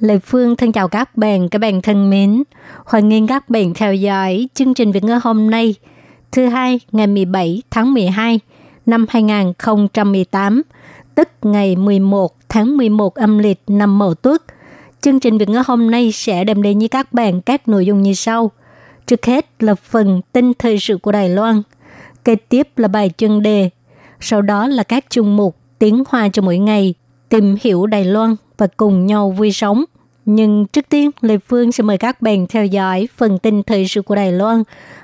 Lê Phương thân chào các bạn, các bạn thân mến. Hoan nghênh các bạn theo dõi chương trình Việt ngữ hôm nay, thứ hai ngày 17 tháng 12 năm 2018, tức ngày 11 tháng 11 âm lịch năm Mậu Tuất. Chương trình Việt ngữ hôm nay sẽ đem đến với các bạn các nội dung như sau. Trước hết là phần tin thời sự của Đài Loan, kế tiếp là bài chuyên đề, sau đó là các chung mục tiếng hoa cho mỗi ngày, tìm hiểu Đài Loan và cùng nhau vui sống. Nhưng trước tiên, Lê Phương sẽ mời các bạn theo dõi phần tin thời sự của Đài Loan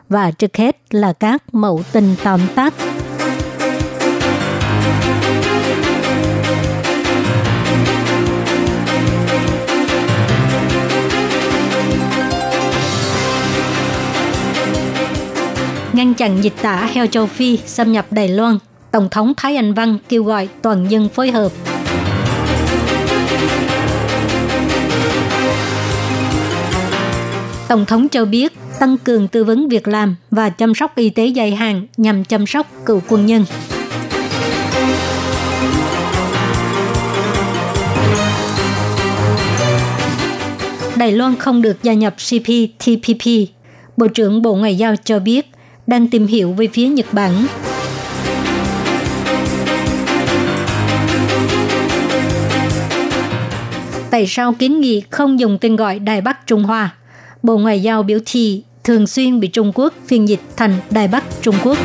và trước hết là các mẫu tin tóm tắt. Ngăn chặn dịch tả heo châu Phi xâm nhập Đài Loan, Tổng thống Thái Anh Văn kêu gọi toàn dân phối hợp. Tổng thống cho biết tăng cường tư vấn việc làm và chăm sóc y tế dài hạn nhằm chăm sóc cựu quân nhân. Đài Loan không được gia nhập CPTPP. Bộ trưởng Bộ Ngoại giao cho biết đang tìm hiểu với phía Nhật Bản. Tại sao kiến nghị không dùng tên gọi Đài Bắc Trung Hoa? Bộ Ngoại giao biểu thị thường xuyên bị Trung Quốc phiên dịch thành Đài Bắc Trung Quốc.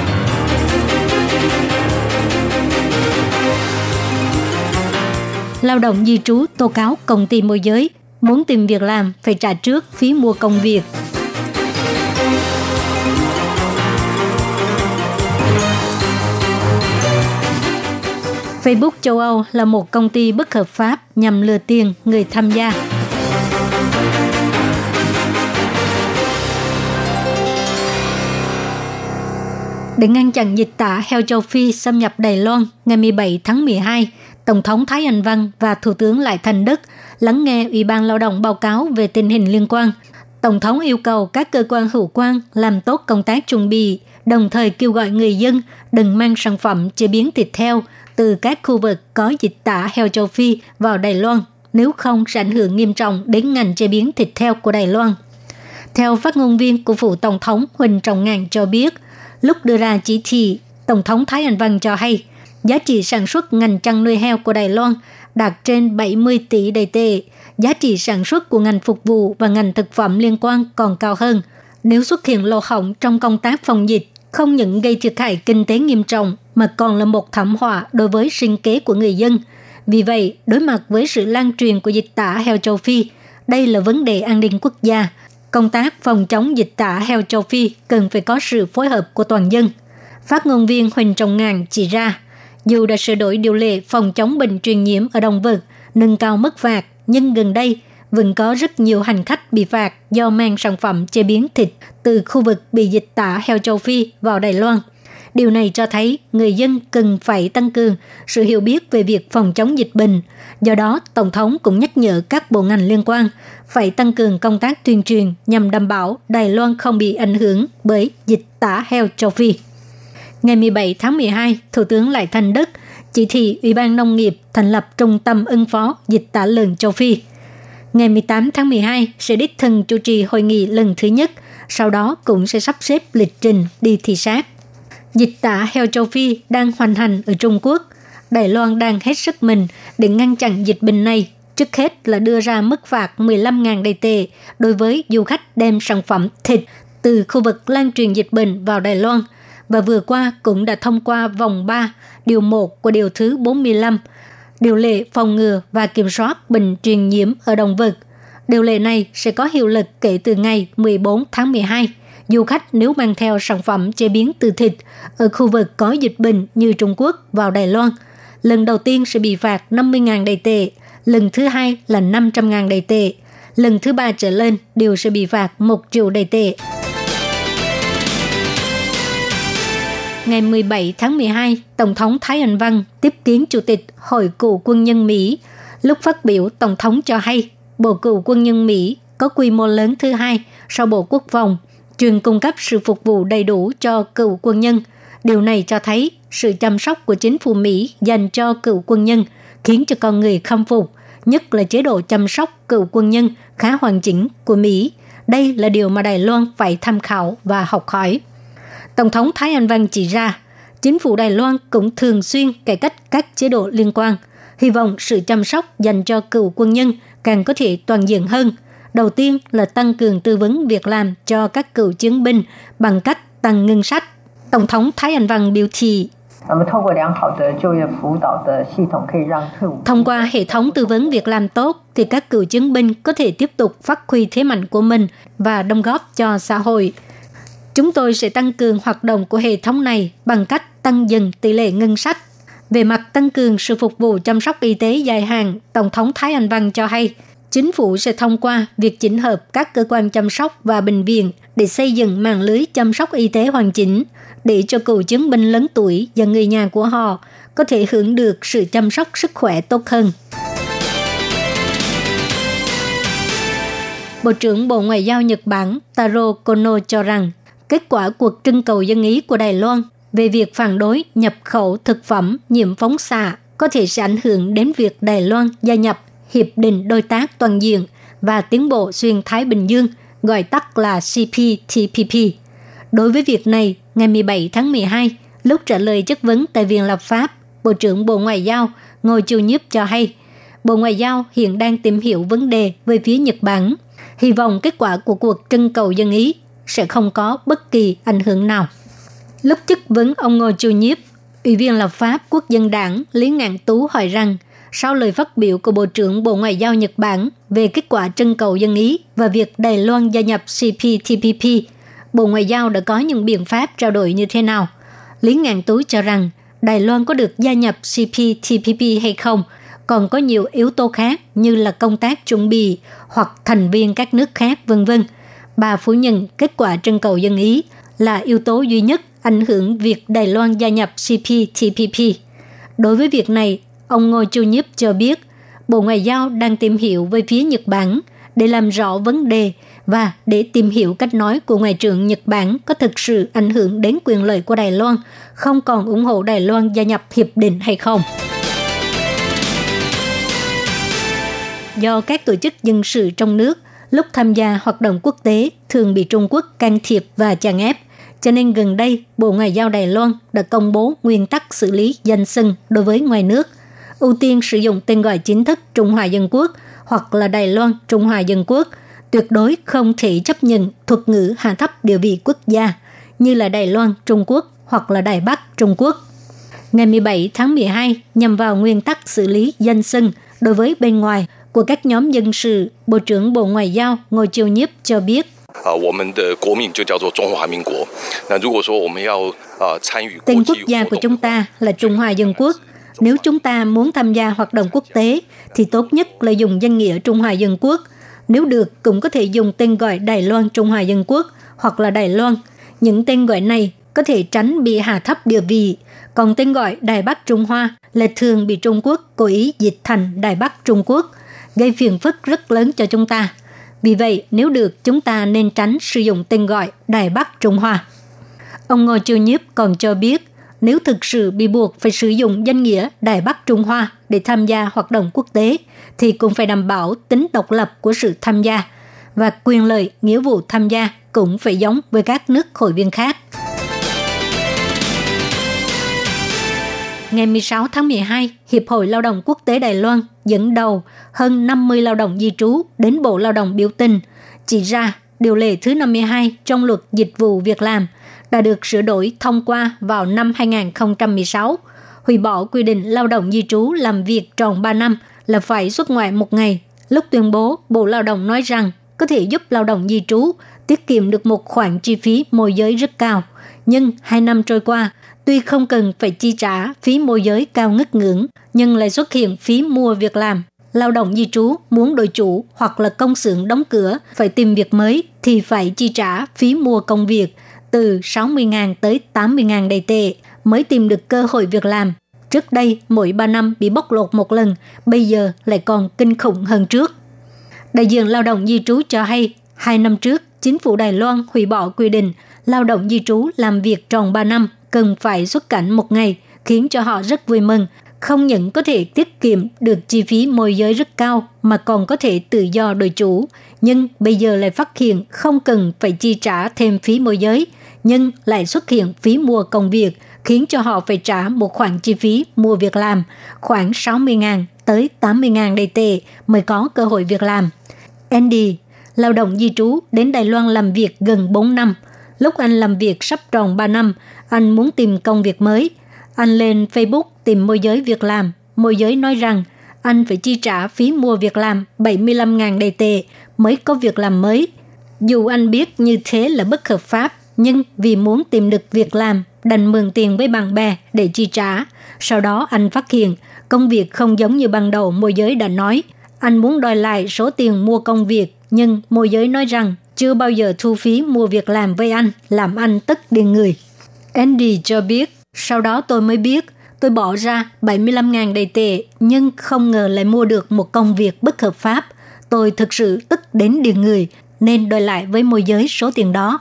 Lao động di trú tố cáo công ty môi giới muốn tìm việc làm phải trả trước phí mua công việc. Facebook châu Âu là một công ty bất hợp pháp nhằm lừa tiền người tham gia. Để ngăn chặn dịch tả heo châu Phi xâm nhập Đài Loan, ngày 17 tháng 12, Tổng thống Thái Anh Văn và Thủ tướng Lại Thành Đức lắng nghe Ủy ban Lao động báo cáo về tình hình liên quan. Tổng thống yêu cầu các cơ quan hữu quan làm tốt công tác chuẩn bị, đồng thời kêu gọi người dân đừng mang sản phẩm chế biến thịt heo từ các khu vực có dịch tả heo châu Phi vào Đài Loan, nếu không sẽ ảnh hưởng nghiêm trọng đến ngành chế biến thịt heo của Đài Loan. Theo phát ngôn viên của phủ Tổng thống Huỳnh Trọng Ngạn cho biết, lúc đưa ra chỉ thị, Tổng thống Thái Anh Văn cho hay giá trị sản xuất ngành chăn nuôi heo của Đài Loan đạt trên 70 tỷ đầy tệ, giá trị sản xuất của ngành phục vụ và ngành thực phẩm liên quan còn cao hơn. Nếu xuất hiện lỗ hổng trong công tác phòng dịch, không những gây thiệt hại kinh tế nghiêm trọng mà còn là một thảm họa đối với sinh kế của người dân. Vì vậy, đối mặt với sự lan truyền của dịch tả heo châu Phi, đây là vấn đề an ninh quốc gia. Công tác phòng chống dịch tả heo châu Phi cần phải có sự phối hợp của toàn dân. Phát ngôn viên Huỳnh Trọng Ngàn chỉ ra, dù đã sửa đổi điều lệ phòng chống bệnh truyền nhiễm ở động vật, nâng cao mức phạt, nhưng gần đây vẫn có rất nhiều hành khách bị phạt do mang sản phẩm chế biến thịt từ khu vực bị dịch tả heo châu Phi vào Đài Loan. Điều này cho thấy người dân cần phải tăng cường sự hiểu biết về việc phòng chống dịch bệnh. Do đó, Tổng thống cũng nhắc nhở các bộ ngành liên quan phải tăng cường công tác tuyên truyền nhằm đảm bảo Đài Loan không bị ảnh hưởng bởi dịch tả heo châu Phi. Ngày 17 tháng 12, Thủ tướng Lại Thành Đức chỉ thị Ủy ban Nông nghiệp thành lập trung tâm ứng phó dịch tả lợn châu Phi. Ngày 18 tháng 12 sẽ đích thân chủ trì hội nghị lần thứ nhất, sau đó cũng sẽ sắp xếp lịch trình đi thị sát. Dịch tả heo châu Phi đang hoành hành ở Trung Quốc. Đài Loan đang hết sức mình để ngăn chặn dịch bệnh này. Trước hết là đưa ra mức phạt 15.000 đầy tệ đối với du khách đem sản phẩm thịt từ khu vực lan truyền dịch bệnh vào Đài Loan và vừa qua cũng đã thông qua vòng 3, điều 1 của điều thứ 45, điều lệ phòng ngừa và kiểm soát bệnh truyền nhiễm ở động vật. Điều lệ này sẽ có hiệu lực kể từ ngày 14 tháng 12 du khách nếu mang theo sản phẩm chế biến từ thịt ở khu vực có dịch bệnh như Trung Quốc vào Đài Loan, lần đầu tiên sẽ bị phạt 50.000 đầy tệ, lần thứ hai là 500.000 đầy tệ, lần thứ ba trở lên đều sẽ bị phạt 1 triệu đầy tệ. Ngày 17 tháng 12, Tổng thống Thái Anh Văn tiếp kiến Chủ tịch Hội cựu quân nhân Mỹ. Lúc phát biểu, Tổng thống cho hay Bộ cựu quân nhân Mỹ có quy mô lớn thứ hai sau Bộ Quốc phòng, chuyên cung cấp sự phục vụ đầy đủ cho cựu quân nhân. Điều này cho thấy sự chăm sóc của chính phủ Mỹ dành cho cựu quân nhân khiến cho con người khâm phục, nhất là chế độ chăm sóc cựu quân nhân khá hoàn chỉnh của Mỹ. Đây là điều mà Đài Loan phải tham khảo và học hỏi. Tổng thống Thái Anh Văn chỉ ra, chính phủ Đài Loan cũng thường xuyên cải cách các chế độ liên quan, hy vọng sự chăm sóc dành cho cựu quân nhân càng có thể toàn diện hơn. Đầu tiên là tăng cường tư vấn việc làm cho các cựu chiến binh bằng cách tăng ngân sách. Tổng thống Thái Anh Văn biểu thị Thông qua hệ thống tư vấn việc làm tốt thì các cựu chiến binh có thể tiếp tục phát huy thế mạnh của mình và đóng góp cho xã hội. Chúng tôi sẽ tăng cường hoạt động của hệ thống này bằng cách tăng dần tỷ lệ ngân sách. Về mặt tăng cường sự phục vụ chăm sóc y tế dài hạn, Tổng thống Thái Anh Văn cho hay, chính phủ sẽ thông qua việc chỉnh hợp các cơ quan chăm sóc và bệnh viện để xây dựng mạng lưới chăm sóc y tế hoàn chỉnh, để cho cựu chiến binh lớn tuổi và người nhà của họ có thể hưởng được sự chăm sóc sức khỏe tốt hơn. Bộ trưởng Bộ Ngoại giao Nhật Bản Taro Kono cho rằng kết quả cuộc trưng cầu dân ý của Đài Loan về việc phản đối nhập khẩu thực phẩm nhiễm phóng xạ có thể sẽ ảnh hưởng đến việc Đài Loan gia nhập Hiệp định Đối tác Toàn diện và Tiến bộ Xuyên Thái Bình Dương, gọi tắt là CPTPP. Đối với việc này, ngày 17 tháng 12, lúc trả lời chất vấn tại Viện Lập pháp, Bộ trưởng Bộ Ngoại giao Ngô Chu Nhiếp cho hay, Bộ Ngoại giao hiện đang tìm hiểu vấn đề về phía Nhật Bản. Hy vọng kết quả của cuộc trưng cầu dân ý sẽ không có bất kỳ ảnh hưởng nào. Lúc chất vấn ông Ngô Chu Nhiếp, Ủy viên lập pháp Quốc dân đảng Lý Ngạn Tú hỏi rằng, sau lời phát biểu của Bộ trưởng Bộ Ngoại giao Nhật Bản về kết quả trưng cầu dân Ý và việc Đài Loan gia nhập CPTPP, Bộ Ngoại giao đã có những biện pháp trao đổi như thế nào? Lý Ngạn Tú cho rằng Đài Loan có được gia nhập CPTPP hay không, còn có nhiều yếu tố khác như là công tác chuẩn bị hoặc thành viên các nước khác vân vân. Bà phủ nhận kết quả trưng cầu dân Ý là yếu tố duy nhất ảnh hưởng việc Đài Loan gia nhập CPTPP. Đối với việc này, ông Ngô Chu Nhíp cho biết Bộ Ngoại giao đang tìm hiểu với phía Nhật Bản để làm rõ vấn đề và để tìm hiểu cách nói của Ngoại trưởng Nhật Bản có thực sự ảnh hưởng đến quyền lợi của Đài Loan, không còn ủng hộ Đài Loan gia nhập hiệp định hay không. Do các tổ chức dân sự trong nước lúc tham gia hoạt động quốc tế thường bị Trung Quốc can thiệp và chèn ép, cho nên gần đây Bộ Ngoại giao Đài Loan đã công bố nguyên tắc xử lý danh xưng đối với ngoài nước, ưu tiên sử dụng tên gọi chính thức Trung Hoa Dân Quốc hoặc là Đài Loan Trung Hoa Dân Quốc, tuyệt đối không thể chấp nhận thuật ngữ hạ thấp địa vị quốc gia như là Đài Loan Trung Quốc hoặc là Đài Bắc Trung Quốc. Ngày 17 tháng 12, nhằm vào nguyên tắc xử lý danh xưng đối với bên ngoài của các nhóm dân sự, Bộ trưởng Bộ Ngoại giao Ngô Chiêu Nhiếp cho biết. À, tên quốc gia của chúng ta là Trung Hoa Dân Quốc. Nếu chúng ta muốn tham gia hoạt động quốc tế, thì tốt nhất là dùng danh nghĩa Trung Hoa Dân Quốc. Nếu được, cũng có thể dùng tên gọi Đài Loan Trung Hoa Dân Quốc hoặc là Đài Loan. Những tên gọi này có thể tránh bị hạ thấp địa vị. Còn tên gọi Đài Bắc Trung Hoa là thường bị Trung Quốc cố ý dịch thành Đài Bắc Trung Quốc, gây phiền phức rất lớn cho chúng ta. Vì vậy, nếu được, chúng ta nên tránh sử dụng tên gọi Đài Bắc Trung Hoa. Ông Ngô Chiêu Nhiếp còn cho biết, nếu thực sự bị buộc phải sử dụng danh nghĩa Đài Bắc Trung Hoa để tham gia hoạt động quốc tế, thì cũng phải đảm bảo tính độc lập của sự tham gia và quyền lợi nghĩa vụ tham gia cũng phải giống với các nước hội viên khác. Ngày 16 tháng 12, Hiệp hội Lao động Quốc tế Đài Loan dẫn đầu hơn 50 lao động di trú đến Bộ Lao động biểu tình, chỉ ra điều lệ thứ 52 trong luật dịch vụ việc làm đã được sửa đổi thông qua vào năm 2016, hủy bỏ quy định lao động di trú làm việc tròn 3 năm là phải xuất ngoại một ngày. Lúc tuyên bố, Bộ Lao động nói rằng có thể giúp lao động di trú tiết kiệm được một khoản chi phí môi giới rất cao. Nhưng hai năm trôi qua, tuy không cần phải chi trả phí môi giới cao ngất ngưỡng, nhưng lại xuất hiện phí mua việc làm. lao động di trú muốn đổi chủ hoặc là công xưởng đóng cửa phải tìm việc mới thì phải chi trả phí mua công việc từ 60.000 tới 80.000 đầy tệ mới tìm được cơ hội việc làm. Trước đây, mỗi 3 năm bị bóc lột một lần, bây giờ lại còn kinh khủng hơn trước. Đại diện lao động di trú cho hay, hai năm trước, chính phủ Đài Loan hủy bỏ quy định lao động di trú làm việc tròn 3 năm cần phải xuất cảnh một ngày, khiến cho họ rất vui mừng. Không những có thể tiết kiệm được chi phí môi giới rất cao mà còn có thể tự do đổi chủ. Nhưng bây giờ lại phát hiện không cần phải chi trả thêm phí môi giới, nhưng lại xuất hiện phí mua công việc, khiến cho họ phải trả một khoản chi phí mua việc làm, khoảng 60.000 tới 80.000 đầy tệ mới có cơ hội việc làm. Andy, lao động di trú đến Đài Loan làm việc gần 4 năm. Lúc anh làm việc sắp tròn 3 năm, anh muốn tìm công việc mới. Anh lên Facebook tìm môi giới việc làm. Môi giới nói rằng anh phải chi trả phí mua việc làm 75.000 đầy tệ mới có việc làm mới. Dù anh biết như thế là bất hợp pháp, nhưng vì muốn tìm được việc làm, đành mượn tiền với bạn bè để chi trả. Sau đó anh phát hiện công việc không giống như ban đầu môi giới đã nói. Anh muốn đòi lại số tiền mua công việc, nhưng môi giới nói rằng chưa bao giờ thu phí mua việc làm với anh, làm anh tức điên người. Andy cho biết, sau đó tôi mới biết tôi bỏ ra 75.000 đầy tệ nhưng không ngờ lại mua được một công việc bất hợp pháp. Tôi thực sự tức đến điên người nên đòi lại với môi giới số tiền đó.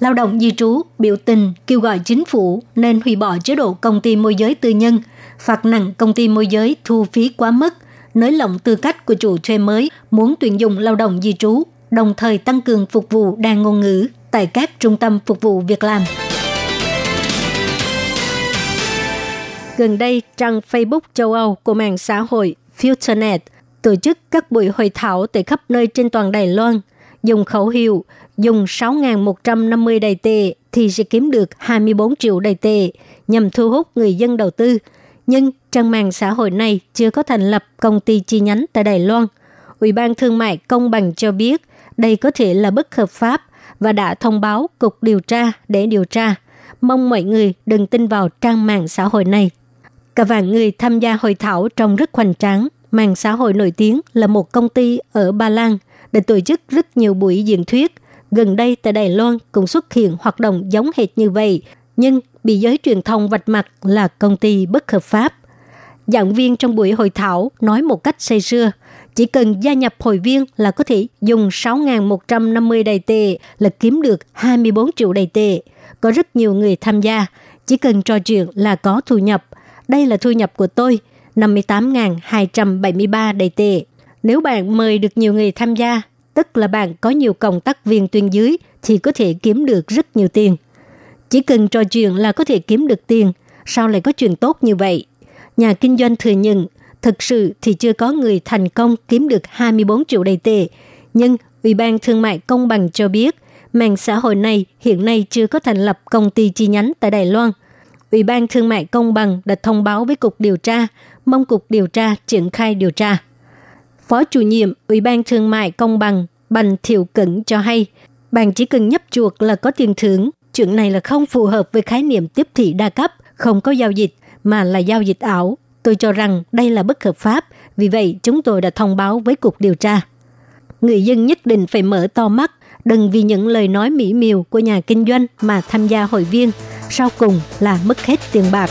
Lao động di trú biểu tình kêu gọi chính phủ nên hủy bỏ chế độ công ty môi giới tư nhân, phạt nặng công ty môi giới thu phí quá mức, nới lỏng tư cách của chủ thuê mới muốn tuyển dụng lao động di trú, đồng thời tăng cường phục vụ đa ngôn ngữ tại các trung tâm phục vụ việc làm. Gần đây, trang Facebook châu Âu của mạng xã hội Filternet tổ chức các buổi hội thảo tại khắp nơi trên toàn Đài Loan, dùng khẩu hiệu, dùng 6.150 đầy tệ thì sẽ kiếm được 24 triệu đầy tệ nhằm thu hút người dân đầu tư. Nhưng trang mạng xã hội này chưa có thành lập công ty chi nhánh tại Đài Loan. Ủy ban Thương mại Công bằng cho biết đây có thể là bất hợp pháp và đã thông báo Cục Điều tra để điều tra. Mong mọi người đừng tin vào trang mạng xã hội này. Cả vạn người tham gia hội thảo trông rất hoành tráng. Mạng xã hội nổi tiếng là một công ty ở Ba Lan để tổ chức rất nhiều buổi diễn thuyết. Gần đây tại Đài Loan cũng xuất hiện hoạt động giống hệt như vậy, nhưng bị giới truyền thông vạch mặt là công ty bất hợp pháp. Giảng viên trong buổi hội thảo nói một cách say sưa, chỉ cần gia nhập hội viên là có thể dùng 6.150 đầy tệ là kiếm được 24 triệu đầy tệ. Có rất nhiều người tham gia, chỉ cần trò chuyện là có thu nhập. Đây là thu nhập của tôi, 58.273 đầy tệ. Nếu bạn mời được nhiều người tham gia, tức là bạn có nhiều cộng tác viên tuyên dưới thì có thể kiếm được rất nhiều tiền. Chỉ cần trò chuyện là có thể kiếm được tiền, sao lại có chuyện tốt như vậy? Nhà kinh doanh thừa nhận, thực sự thì chưa có người thành công kiếm được 24 triệu đầy tệ, nhưng Ủy ban Thương mại Công bằng cho biết, mạng xã hội này hiện nay chưa có thành lập công ty chi nhánh tại Đài Loan. Ủy ban Thương mại Công bằng đã thông báo với Cục Điều tra, mong Cục Điều tra triển khai điều tra. Phó chủ nhiệm Ủy ban Thương mại Công bằng Bành Thiệu Cẩn cho hay, bạn chỉ cần nhấp chuột là có tiền thưởng. Chuyện này là không phù hợp với khái niệm tiếp thị đa cấp, không có giao dịch, mà là giao dịch ảo. Tôi cho rằng đây là bất hợp pháp, vì vậy chúng tôi đã thông báo với Cục Điều tra. Người dân nhất định phải mở to mắt, đừng vì những lời nói mỹ miều của nhà kinh doanh mà tham gia hội viên, sau cùng là mất hết tiền bạc.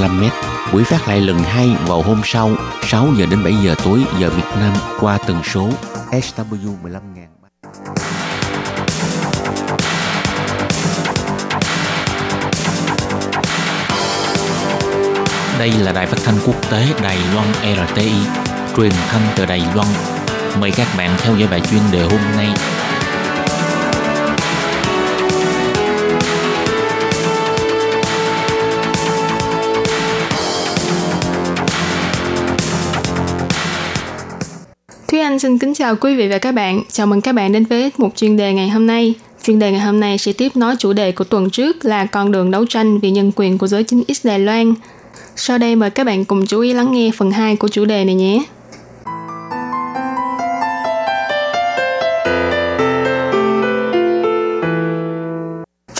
25 mét. Buổi phát lại lần 2 vào hôm sau 6 giờ đến 7 giờ tối giờ Việt Nam qua tần số SW 15000. Đây là đài phát thanh quốc tế Đài Loan RTI, truyền thanh từ Đài Loan. Mời các bạn theo dõi bài chuyên đề hôm nay. Xin kính chào quý vị và các bạn. Chào mừng các bạn đến với một chuyên đề ngày hôm nay. Chuyên đề ngày hôm nay sẽ tiếp nối chủ đề của tuần trước là con đường đấu tranh vì nhân quyền của giới chính X Đài Loan. Sau đây mời các bạn cùng chú ý lắng nghe phần 2 của chủ đề này nhé.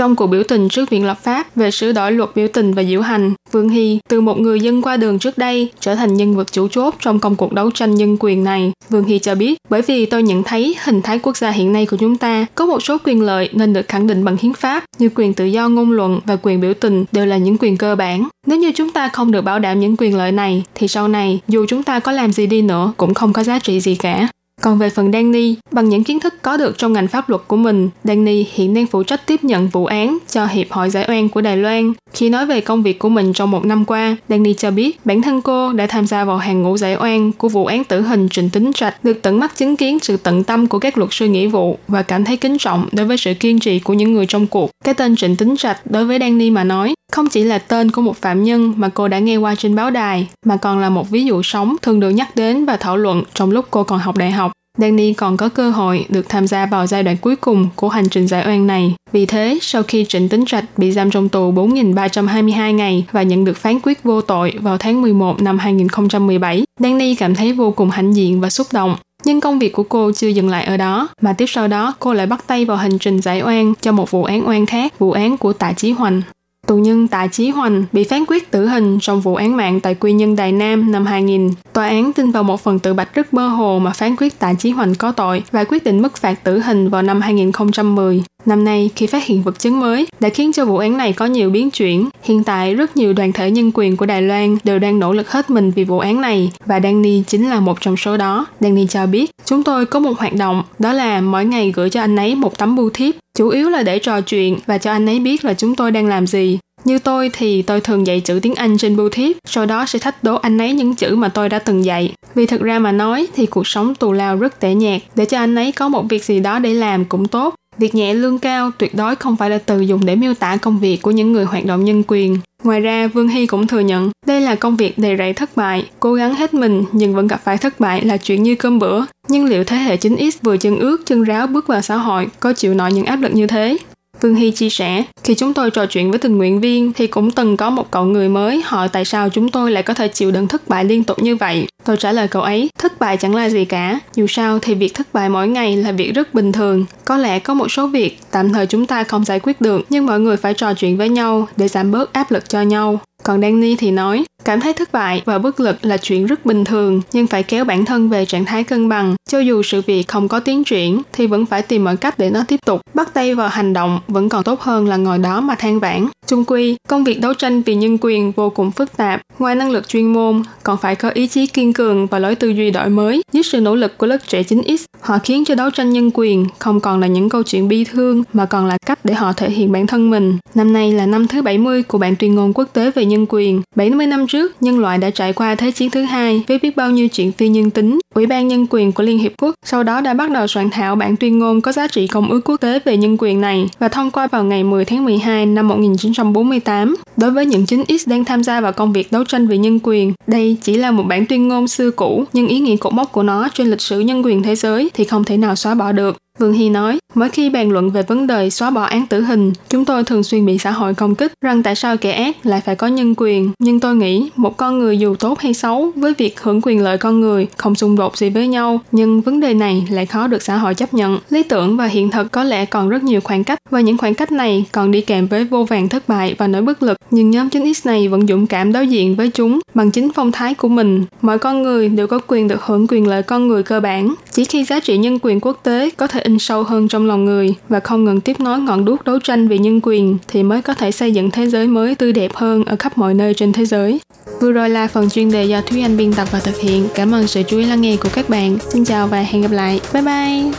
Trong cuộc biểu tình trước Viện Lập pháp về sửa đổi luật biểu tình và diễu hành, Vương Hy từ một người dân qua đường trước đây trở thành nhân vật chủ chốt trong công cuộc đấu tranh nhân quyền này. Vương Hy cho biết, bởi vì tôi nhận thấy hình thái quốc gia hiện nay của chúng ta có một số quyền lợi nên được khẳng định bằng hiến pháp như quyền tự do ngôn luận và quyền biểu tình đều là những quyền cơ bản. Nếu như chúng ta không được bảo đảm những quyền lợi này thì sau này dù chúng ta có làm gì đi nữa cũng không có giá trị gì cả. Còn về phần Danny, bằng những kiến thức có được trong ngành pháp luật của mình, Danny hiện đang phụ trách tiếp nhận vụ án cho Hiệp hội Giải oan của Đài Loan. Khi nói về công việc của mình trong một năm qua, Danny cho biết bản thân cô đã tham gia vào hàng ngũ giải oan của vụ án tử hình Trịnh Tính Trạch, được tận mắt chứng kiến sự tận tâm của các luật sư nghĩa vụ và cảm thấy kính trọng đối với sự kiên trì của những người trong cuộc. Cái tên Trịnh Tính Trạch đối với Danny mà nói, không chỉ là tên của một phạm nhân mà cô đã nghe qua trên báo đài, mà còn là một ví dụ sống thường được nhắc đến và thảo luận trong lúc cô còn học đại học. Danny còn có cơ hội được tham gia vào giai đoạn cuối cùng của hành trình giải oan này. Vì thế, sau khi Trịnh Tính Trạch bị giam trong tù 4.322 ngày và nhận được phán quyết vô tội vào tháng 11 năm 2017, Danny cảm thấy vô cùng hãnh diện và xúc động. Nhưng công việc của cô chưa dừng lại ở đó, mà tiếp sau đó cô lại bắt tay vào hành trình giải oan cho một vụ án oan khác, vụ án của Tạ Chí Hoành. Tù nhân Tạ Chí Hoành bị phán quyết tử hình trong vụ án mạng tại Quy Nhân Đài Nam năm 2000. Tòa án tin vào một phần tự bạch rất mơ hồ mà phán quyết Tạ Chí Hoành có tội và quyết định mức phạt tử hình vào năm 2010. Năm nay, khi phát hiện vật chứng mới, đã khiến cho vụ án này có nhiều biến chuyển. Hiện tại, rất nhiều đoàn thể nhân quyền của Đài Loan đều đang nỗ lực hết mình vì vụ án này, và Danny chính là một trong số đó. Danny cho biết, chúng tôi có một hoạt động, đó là mỗi ngày gửi cho anh ấy một tấm bưu thiếp, chủ yếu là để trò chuyện và cho anh ấy biết là chúng tôi đang làm gì. Như tôi thì tôi thường dạy chữ tiếng Anh trên bưu thiếp, sau đó sẽ thách đố anh ấy những chữ mà tôi đã từng dạy. Vì thực ra mà nói thì cuộc sống tù lao rất tẻ nhạt, để cho anh ấy có một việc gì đó để làm cũng tốt. Việc nhẹ lương cao tuyệt đối không phải là từ dùng để miêu tả công việc của những người hoạt động nhân quyền. Ngoài ra, Vương Hy cũng thừa nhận đây là công việc đầy rẫy thất bại, cố gắng hết mình nhưng vẫn gặp phải thất bại là chuyện như cơm bữa. Nhưng liệu thế hệ 9X vừa chân ướt chân ráo bước vào xã hội có chịu nổi những áp lực như thế? Vương Hy chia sẻ, khi chúng tôi trò chuyện với tình nguyện viên thì cũng từng có một cậu người mới hỏi tại sao chúng tôi lại có thể chịu đựng thất bại liên tục như vậy. Tôi trả lời cậu ấy, thất bại chẳng là gì cả. Dù sao thì việc thất bại mỗi ngày là việc rất bình thường. Có lẽ có một số việc tạm thời chúng ta không giải quyết được, nhưng mọi người phải trò chuyện với nhau để giảm bớt áp lực cho nhau. Còn Danny thì nói, cảm thấy thất bại và bất lực là chuyện rất bình thường, nhưng phải kéo bản thân về trạng thái cân bằng. Cho dù sự việc không có tiến triển, thì vẫn phải tìm mọi cách để nó tiếp tục. Bắt tay vào hành động vẫn còn tốt hơn là ngồi đó mà than vãn. Chung quy, công việc đấu tranh vì nhân quyền vô cùng phức tạp. Ngoài năng lực chuyên môn, còn phải có ý chí kiên cường và lối tư duy đổi mới. Dưới sự nỗ lực của lớp trẻ 9X, họ khiến cho đấu tranh nhân quyền không còn là những câu chuyện bi thương mà còn là cách để họ thể hiện bản thân mình. Năm nay là năm thứ 70 của bản tuyên ngôn quốc tế về nhân quyền. 70 năm trước, nhân loại đã trải qua Thế chiến thứ hai với biết bao nhiêu chuyện phi nhân tính. Ủy ban Nhân quyền của Liên Hiệp Quốc sau đó đã bắt đầu soạn thảo bản tuyên ngôn có giá trị công ước quốc tế về nhân quyền này và thông qua vào ngày 10 tháng 12 năm 1948. Đối với những chính X đang tham gia vào công việc đấu tranh vì nhân quyền, đây chỉ là một bản tuyên ngôn xưa cũ, nhưng ý nghĩa cột mốc của nó trên lịch sử nhân quyền thế giới thì không thể nào xóa bỏ được. Vương Hy nói, mỗi khi bàn luận về vấn đề xóa bỏ án tử hình, chúng tôi thường xuyên bị xã hội công kích rằng tại sao kẻ ác lại phải có nhân quyền. Nhưng tôi nghĩ, một con người dù tốt hay xấu với việc hưởng quyền lợi con người không xung đột gì với nhau, nhưng vấn đề này lại khó được xã hội chấp nhận. Lý tưởng và hiện thực có lẽ còn rất nhiều khoảng cách và những khoảng cách này còn đi kèm với vô vàng thất bại và nỗi bất lực. Nhưng nhóm 9X này vẫn dũng cảm đối diện với chúng bằng chính phong thái của mình. Mọi con người đều có quyền được hưởng quyền lợi con người cơ bản. Chỉ khi giá trị nhân quyền quốc tế có thể in sâu hơn trong lòng người và không ngừng tiếp nối ngọn đuốc đấu tranh vì nhân quyền thì mới có thể xây dựng thế giới mới tươi đẹp hơn ở khắp mọi nơi trên thế giới. Vừa rồi là phần chuyên đề do Thúy Anh biên tập và thực hiện. Cảm ơn sự chú ý lắng nghe của các bạn. Xin chào và hẹn gặp lại. Bye bye!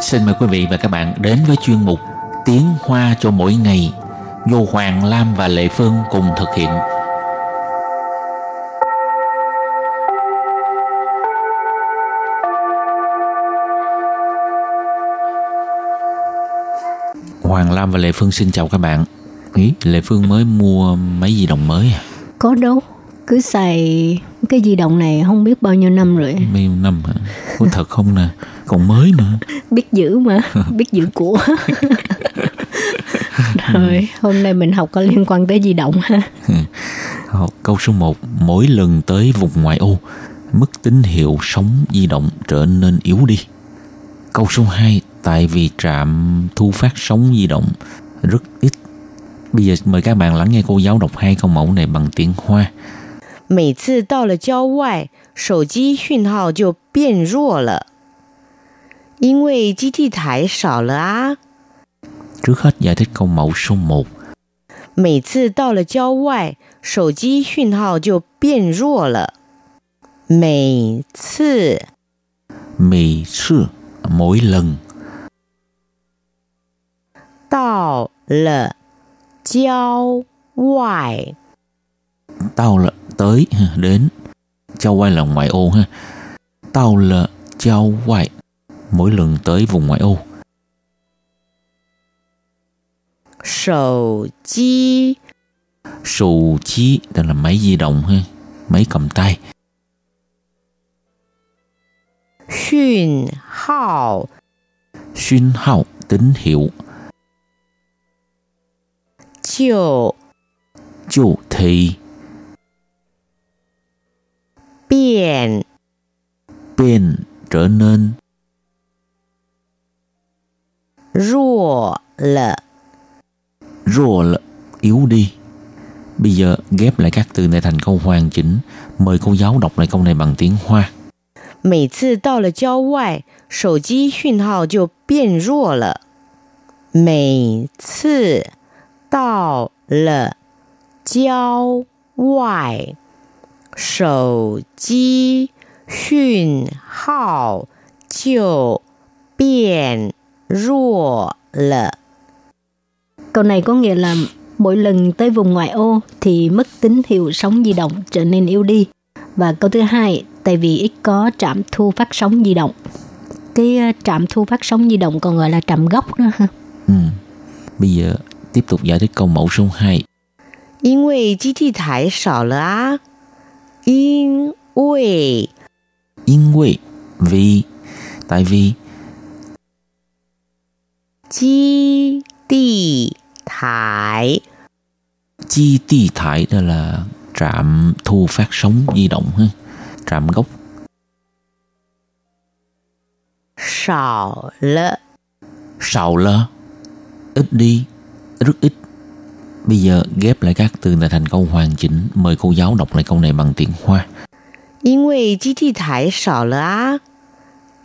Xin mời quý vị và các bạn đến với chuyên mục Tiếng Hoa cho mỗi ngày, do Hoàng Lam và Lệ Phương cùng thực hiện. Hoàng Lam và Lệ Phương xin chào các bạn. Ý, Lệ Phương mới mua máy di động mới à? Có đâu, cứ xài cái di động này không biết bao nhiêu năm rồi. Mấy năm hả? Có thật không nè? Còn mới mà. Biết giữ mà, biết giữ của. rồi, hôm nay mình học có liên quan tới di động ha. Câu số 1. Mỗi lần tới vùng ngoại ô, mức tín hiệu sóng di động trở nên yếu đi. Câu số 2 Tại vì trạm thu phát sóng di động rất ít. Bây giờ mời các bạn lắng nghe cô giáo đọc hai câu mẫu này bằng tiếng Hoa. 每次到了郊外，手机讯号就变弱了，因为基地台少了啊。 Trước hết giải thích câu mẫu số 1. 每次到了郊外，手机讯号就变弱了。每次 Mì sư, mỗi lần 到了郊外， tao là tới ha, đến châu quay là ngoại ô ha tao là châu quay mỗi lần tới vùng ngoại ô 手机 sù chí đó là máy di động ha máy cầm tay 讯号 xuyên hao tín hiệu 就 chu thì 变 bên trở nên 弱了。 rồi là yếu đi bây giờ ghép lại các từ này thành câu hoàn chỉnh mời cô giáo đọc lại câu này bằng tiếng hoa 每次到了郊外，手机讯号就变弱了。每次 到了郊外，手机讯号就变弱了。 Câu này có nghĩa là mỗi lần tới vùng ngoại ô thì mức tín hiệu sóng di động trở nên yếu đi. Và câu thứ hai, tại vì ít có trạm thu phát sóng di động. Cái ờ, trạm thu phát sóng di động còn gọi là trạm gốc nữa ha. ừ. bây giờ tiếp tục giải thích câu mẫu số 2因为基地台少了啊，因为 因为 vì tại vì 基地台 chi ti thải đó là trạm thu phát sóng di động ha trạm gốc 少了， sào lơ ít đi rất ít bây giờ ghép lại các từ này thành câu hoàn chỉnh mời cô giáo đọc lại câu này bằng tiếng hoa 因为基地台少了啊，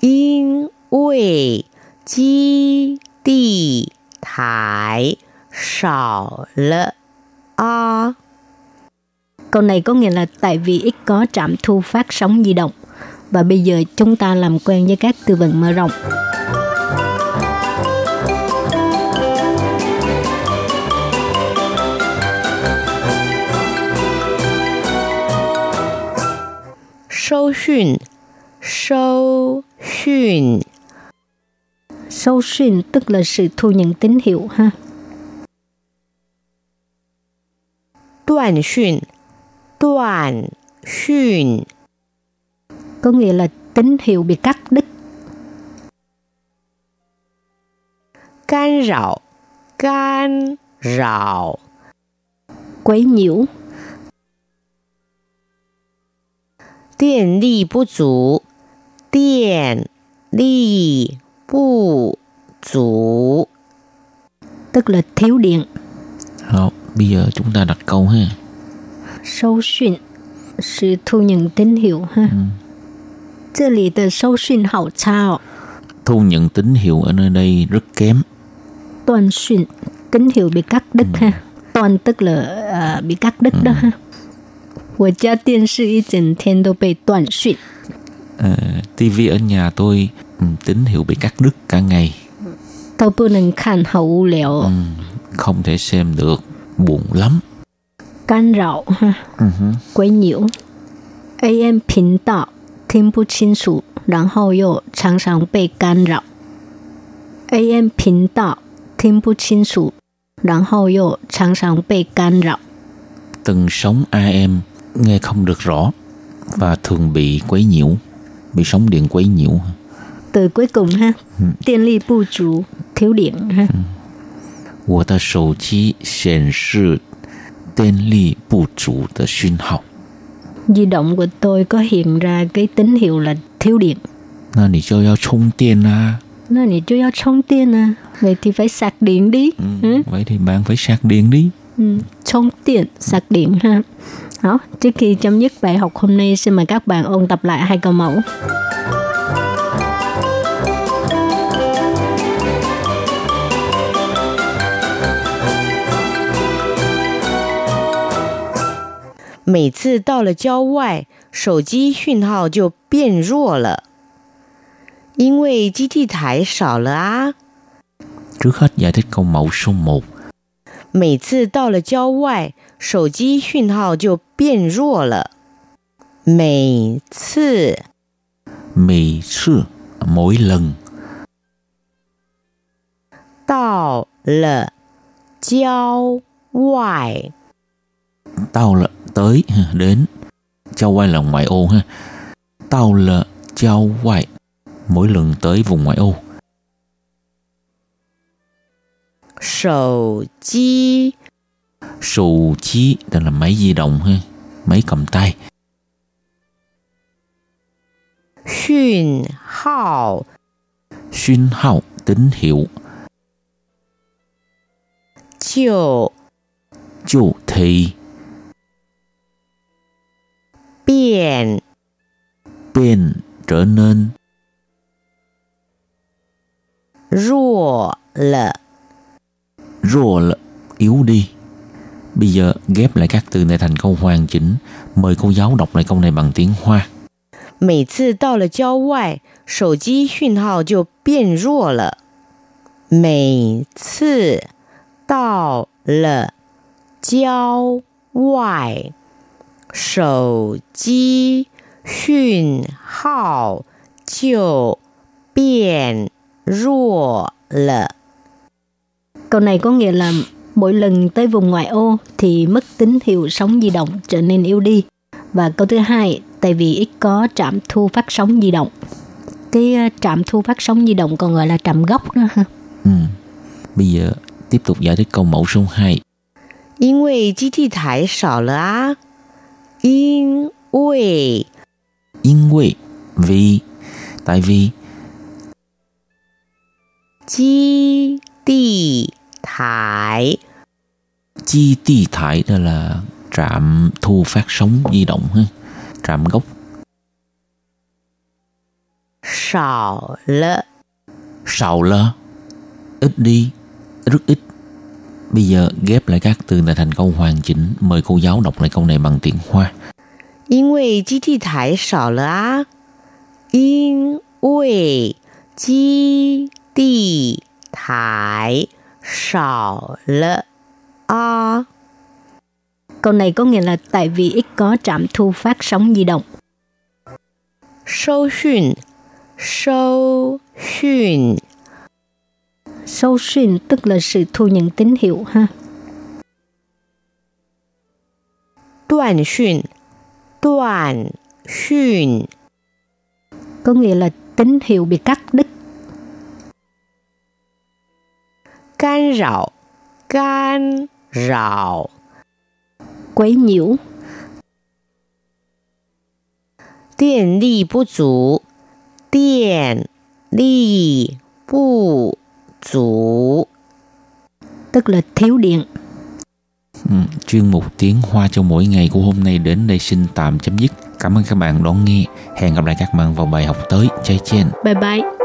因为基地台少了啊。 Câu này có nghĩa là tại vì ít có trạm thu phát sóng di động. Và bây giờ chúng ta làm quen với các từ vựng mở rộng. 收讯，收讯， Sâu xuyên tức là sự thu nhận tín hiệu ha. 断讯，断讯， Có nghĩa là tín hiệu bị cắt đứt. 干扰，干扰， quấy nhiễu, 电力不足，电力不足， tức là thiếu điện. Đó, bây giờ chúng ta đặt câu ha. Sâu xuyên, sự thu nhận tín hiệu ha. Ừ. 这里的收讯好差哦， Thu nhận tín hiệu ở nơi đây rất kém. 断讯 tín hiệu bị cắt đứt ha. Toàn tức là à, bị cắt đứt đó ha. 我家电视一整天都被断讯， Ờ, TV ở nhà tôi ừ, tín hiệu bị cắt đứt cả ngày. 都不能看，好无聊 Ừ, 哦。 không thể xem được. Buồn lắm. 干扰哈， Ừ hứ. 鬼扭。AM 频道听不清楚，然后又常常被干扰。AM 频道听不清楚，然后又常常被干扰。 Tần sóng AM nghe không được rõ và thường bị quấy nhiễu. Bị sóng điện quấy nhiễu. Từ cuối cùng ha, điện lực不足, thiếu điện ha. 我的手机显示电力不足的讯号， Di động của tôi có hiện ra cái tín hiệu là thiếu điện. 那你就要充电啊。 Nó này chưa có充điện à. Vậy thì phải sạc điện đi. Ừ, Vậy thì bạn phải sạc điện đi. Ừ,充điện, sạc điện ha. Đó, trước khi chấm dứt bài học hôm nay, xin mời các bạn ôn tập lại hai câu mẫu. 每次到了郊外，手机讯号就变弱了，因为基地台少了啊。 Trước hết giải thích câu mẫu số 1. 每次到了郊外，手机讯号就变弱了。每次 Mì sư, mỗi lần 到了郊外， tao là tới ha, đến châu quay là ngoại ô ha tao là châu quay mỗi lần tới vùng ngoại ô 手机 sù chí đó là máy di động ha máy cầm tay 讯号 xuyên hao tín hiệu 就 chu thì 变 bên trở nên 弱了。 rô là yếu đi bây giờ ghép lại các từ này thành câu hoàn chỉnh mời cô giáo đọc lại câu này bằng tiếng hoa 每次到了郊外，手机讯号就变弱了。每次到了郊外，手机讯号就变弱了。 Câu này có nghĩa là mỗi lần tới vùng ngoại ô thì mức tín hiệu sóng di động trở nên yếu đi. Và câu thứ hai, tại vì ít có trạm thu phát sóng di động. Cái ờ, trạm thu phát sóng di động còn gọi là trạm gốc đó ha. ừ. bây giờ tiếp tục giải thích câu mẫu số 2因为基地台少了啊，因为 因为 vì tại vì 基地 台 chi ti thải đó là trạm thu phát sóng di động ha trạm gốc 少了， sào lơ ít đi rất ít bây giờ ghép lại các từ này thành câu hoàn chỉnh mời cô giáo đọc lại câu này bằng tiếng hoa 因为基地台少了啊，因为基地台 少了 a. Câu này có nghĩa là tại vì ít có trạm thu phát sóng di động. Sâu xuyên Sâu xuyên Sâu xuyên tức là sự thu nhận tín hiệu ha. Đoạn xuyên Đoạn xuyên Có nghĩa là tín hiệu bị cắt đứt Can rào Can rào Quấy nhiễu. Điện lực bất 足 Điện lực tức là thiếu điện. Ừ, chuyên mục tiếng hoa cho mỗi ngày của hôm nay đến đây xin tạm chấm dứt. Cảm ơn các bạn đón nghe. Hẹn gặp lại các bạn vào bài học tới. Chay chen. Bye bye.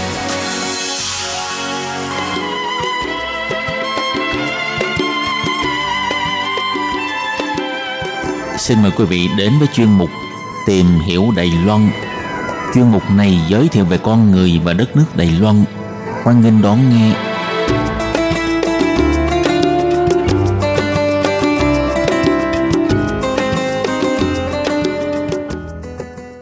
Xin mời quý vị đến với chuyên mục Tìm hiểu Đài Loan. Chuyên mục này giới thiệu về con người và đất nước Đài Loan. Hoan nghênh đón nghe.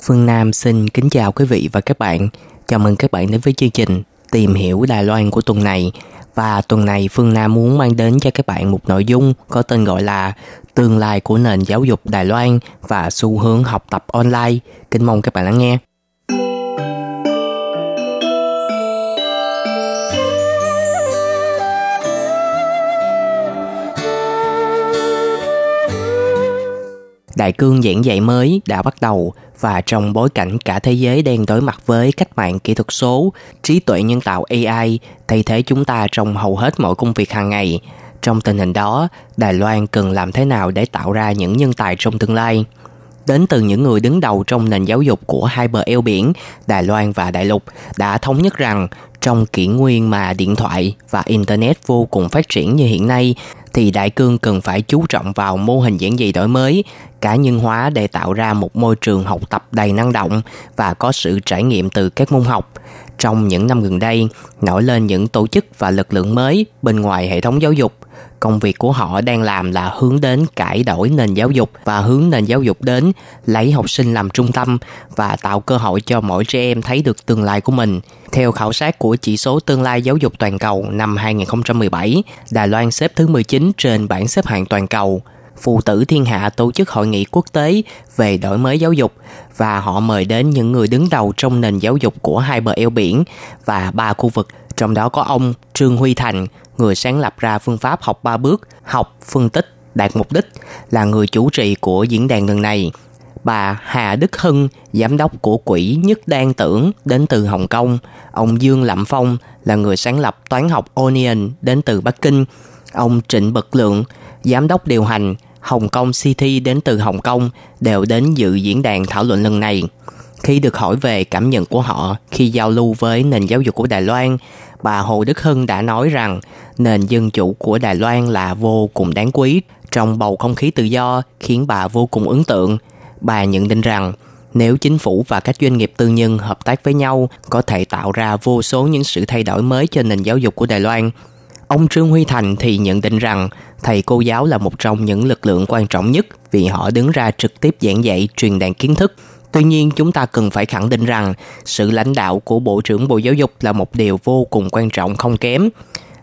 Phương Nam xin kính chào quý vị và các bạn. Chào mừng các bạn đến với chương trình Tìm hiểu Đài Loan của tuần này. Và tuần này Phương Nam muốn mang đến cho các bạn một nội dung có tên gọi là Tương lai của nền giáo dục Đài Loan và xu hướng học tập online. Kính mong các bạn lắng nghe. Đại cương giảng dạy mới đã bắt đầu và trong bối cảnh cả thế giới đang đối mặt với cách mạng kỹ thuật số, trí tuệ nhân tạo AI thay thế chúng ta trong hầu hết mọi công việc hàng ngày. Trong tình hình đó, Đài Loan cần làm thế nào để tạo ra những nhân tài trong tương lai? Đến từ những người đứng đầu trong nền giáo dục của hai bờ eo biển, Đài Loan và Đại Lục đã thống nhất rằng trong kỷ nguyên mà điện thoại và Internet vô cùng phát triển như hiện nay, thì Đại Cương cần phải chú trọng vào mô hình giảng dạy đổi mới, cá nhân hóa để tạo ra một môi trường học tập đầy năng động và có sự trải nghiệm từ các môn học. Trong những năm gần đây, nổi lên những tổ chức và lực lượng mới bên ngoài hệ thống giáo dục. Công việc của họ đang làm là hướng đến cải đổi nền giáo dục và hướng nền giáo dục đến lấy học sinh làm trung tâm và tạo cơ hội cho mỗi trẻ em thấy được tương lai của mình. Theo khảo sát của chỉ số tương lai giáo dục toàn cầu năm 2017, Đài Loan xếp thứ 19 trên bảng xếp hạng toàn cầu. Phụ tử Thiên Hạ tổ chức hội nghị quốc tế về đổi mới giáo dục và họ mời đến những người đứng đầu trong nền giáo dục của hai bờ eo biển và ba khu vực, trong đó có ông Trương Huy Thành, người sáng lập ra phương pháp học ba bước, học, phân tích, đạt mục đích, là người chủ trì của diễn đàn lần này. Bà Hà Đức Hưng, giám đốc của quỹ Nhất Đan Tưởng đến từ Hồng Kông. Ông Dương Lạm Phong là người sáng lập toán học Onion đến từ Bắc Kinh. Ông Trịnh Bật Lượng, giám đốc điều hành Hồng Kông City đến từ Hồng Kông đều đến dự diễn đàn thảo luận lần này. Khi được hỏi về cảm nhận của họ khi giao lưu với nền giáo dục của Đài Loan, bà Hồ Đức Hưng đã nói rằng nền dân chủ của Đài Loan là vô cùng đáng quý trong bầu không khí tự do khiến bà vô cùng ấn tượng. Bà nhận định rằng nếu chính phủ và các doanh nghiệp tư nhân hợp tác với nhau có thể tạo ra vô số những sự thay đổi mới cho nền giáo dục của Đài Loan. Ông Trương Huy Thành thì nhận định rằng thầy cô giáo là một trong những lực lượng quan trọng nhất vì họ đứng ra trực tiếp giảng dạy, truyền đạt kiến thức. Tuy nhiên, chúng ta cần phải khẳng định rằng sự lãnh đạo của Bộ trưởng Bộ Giáo dục là một điều vô cùng quan trọng không kém.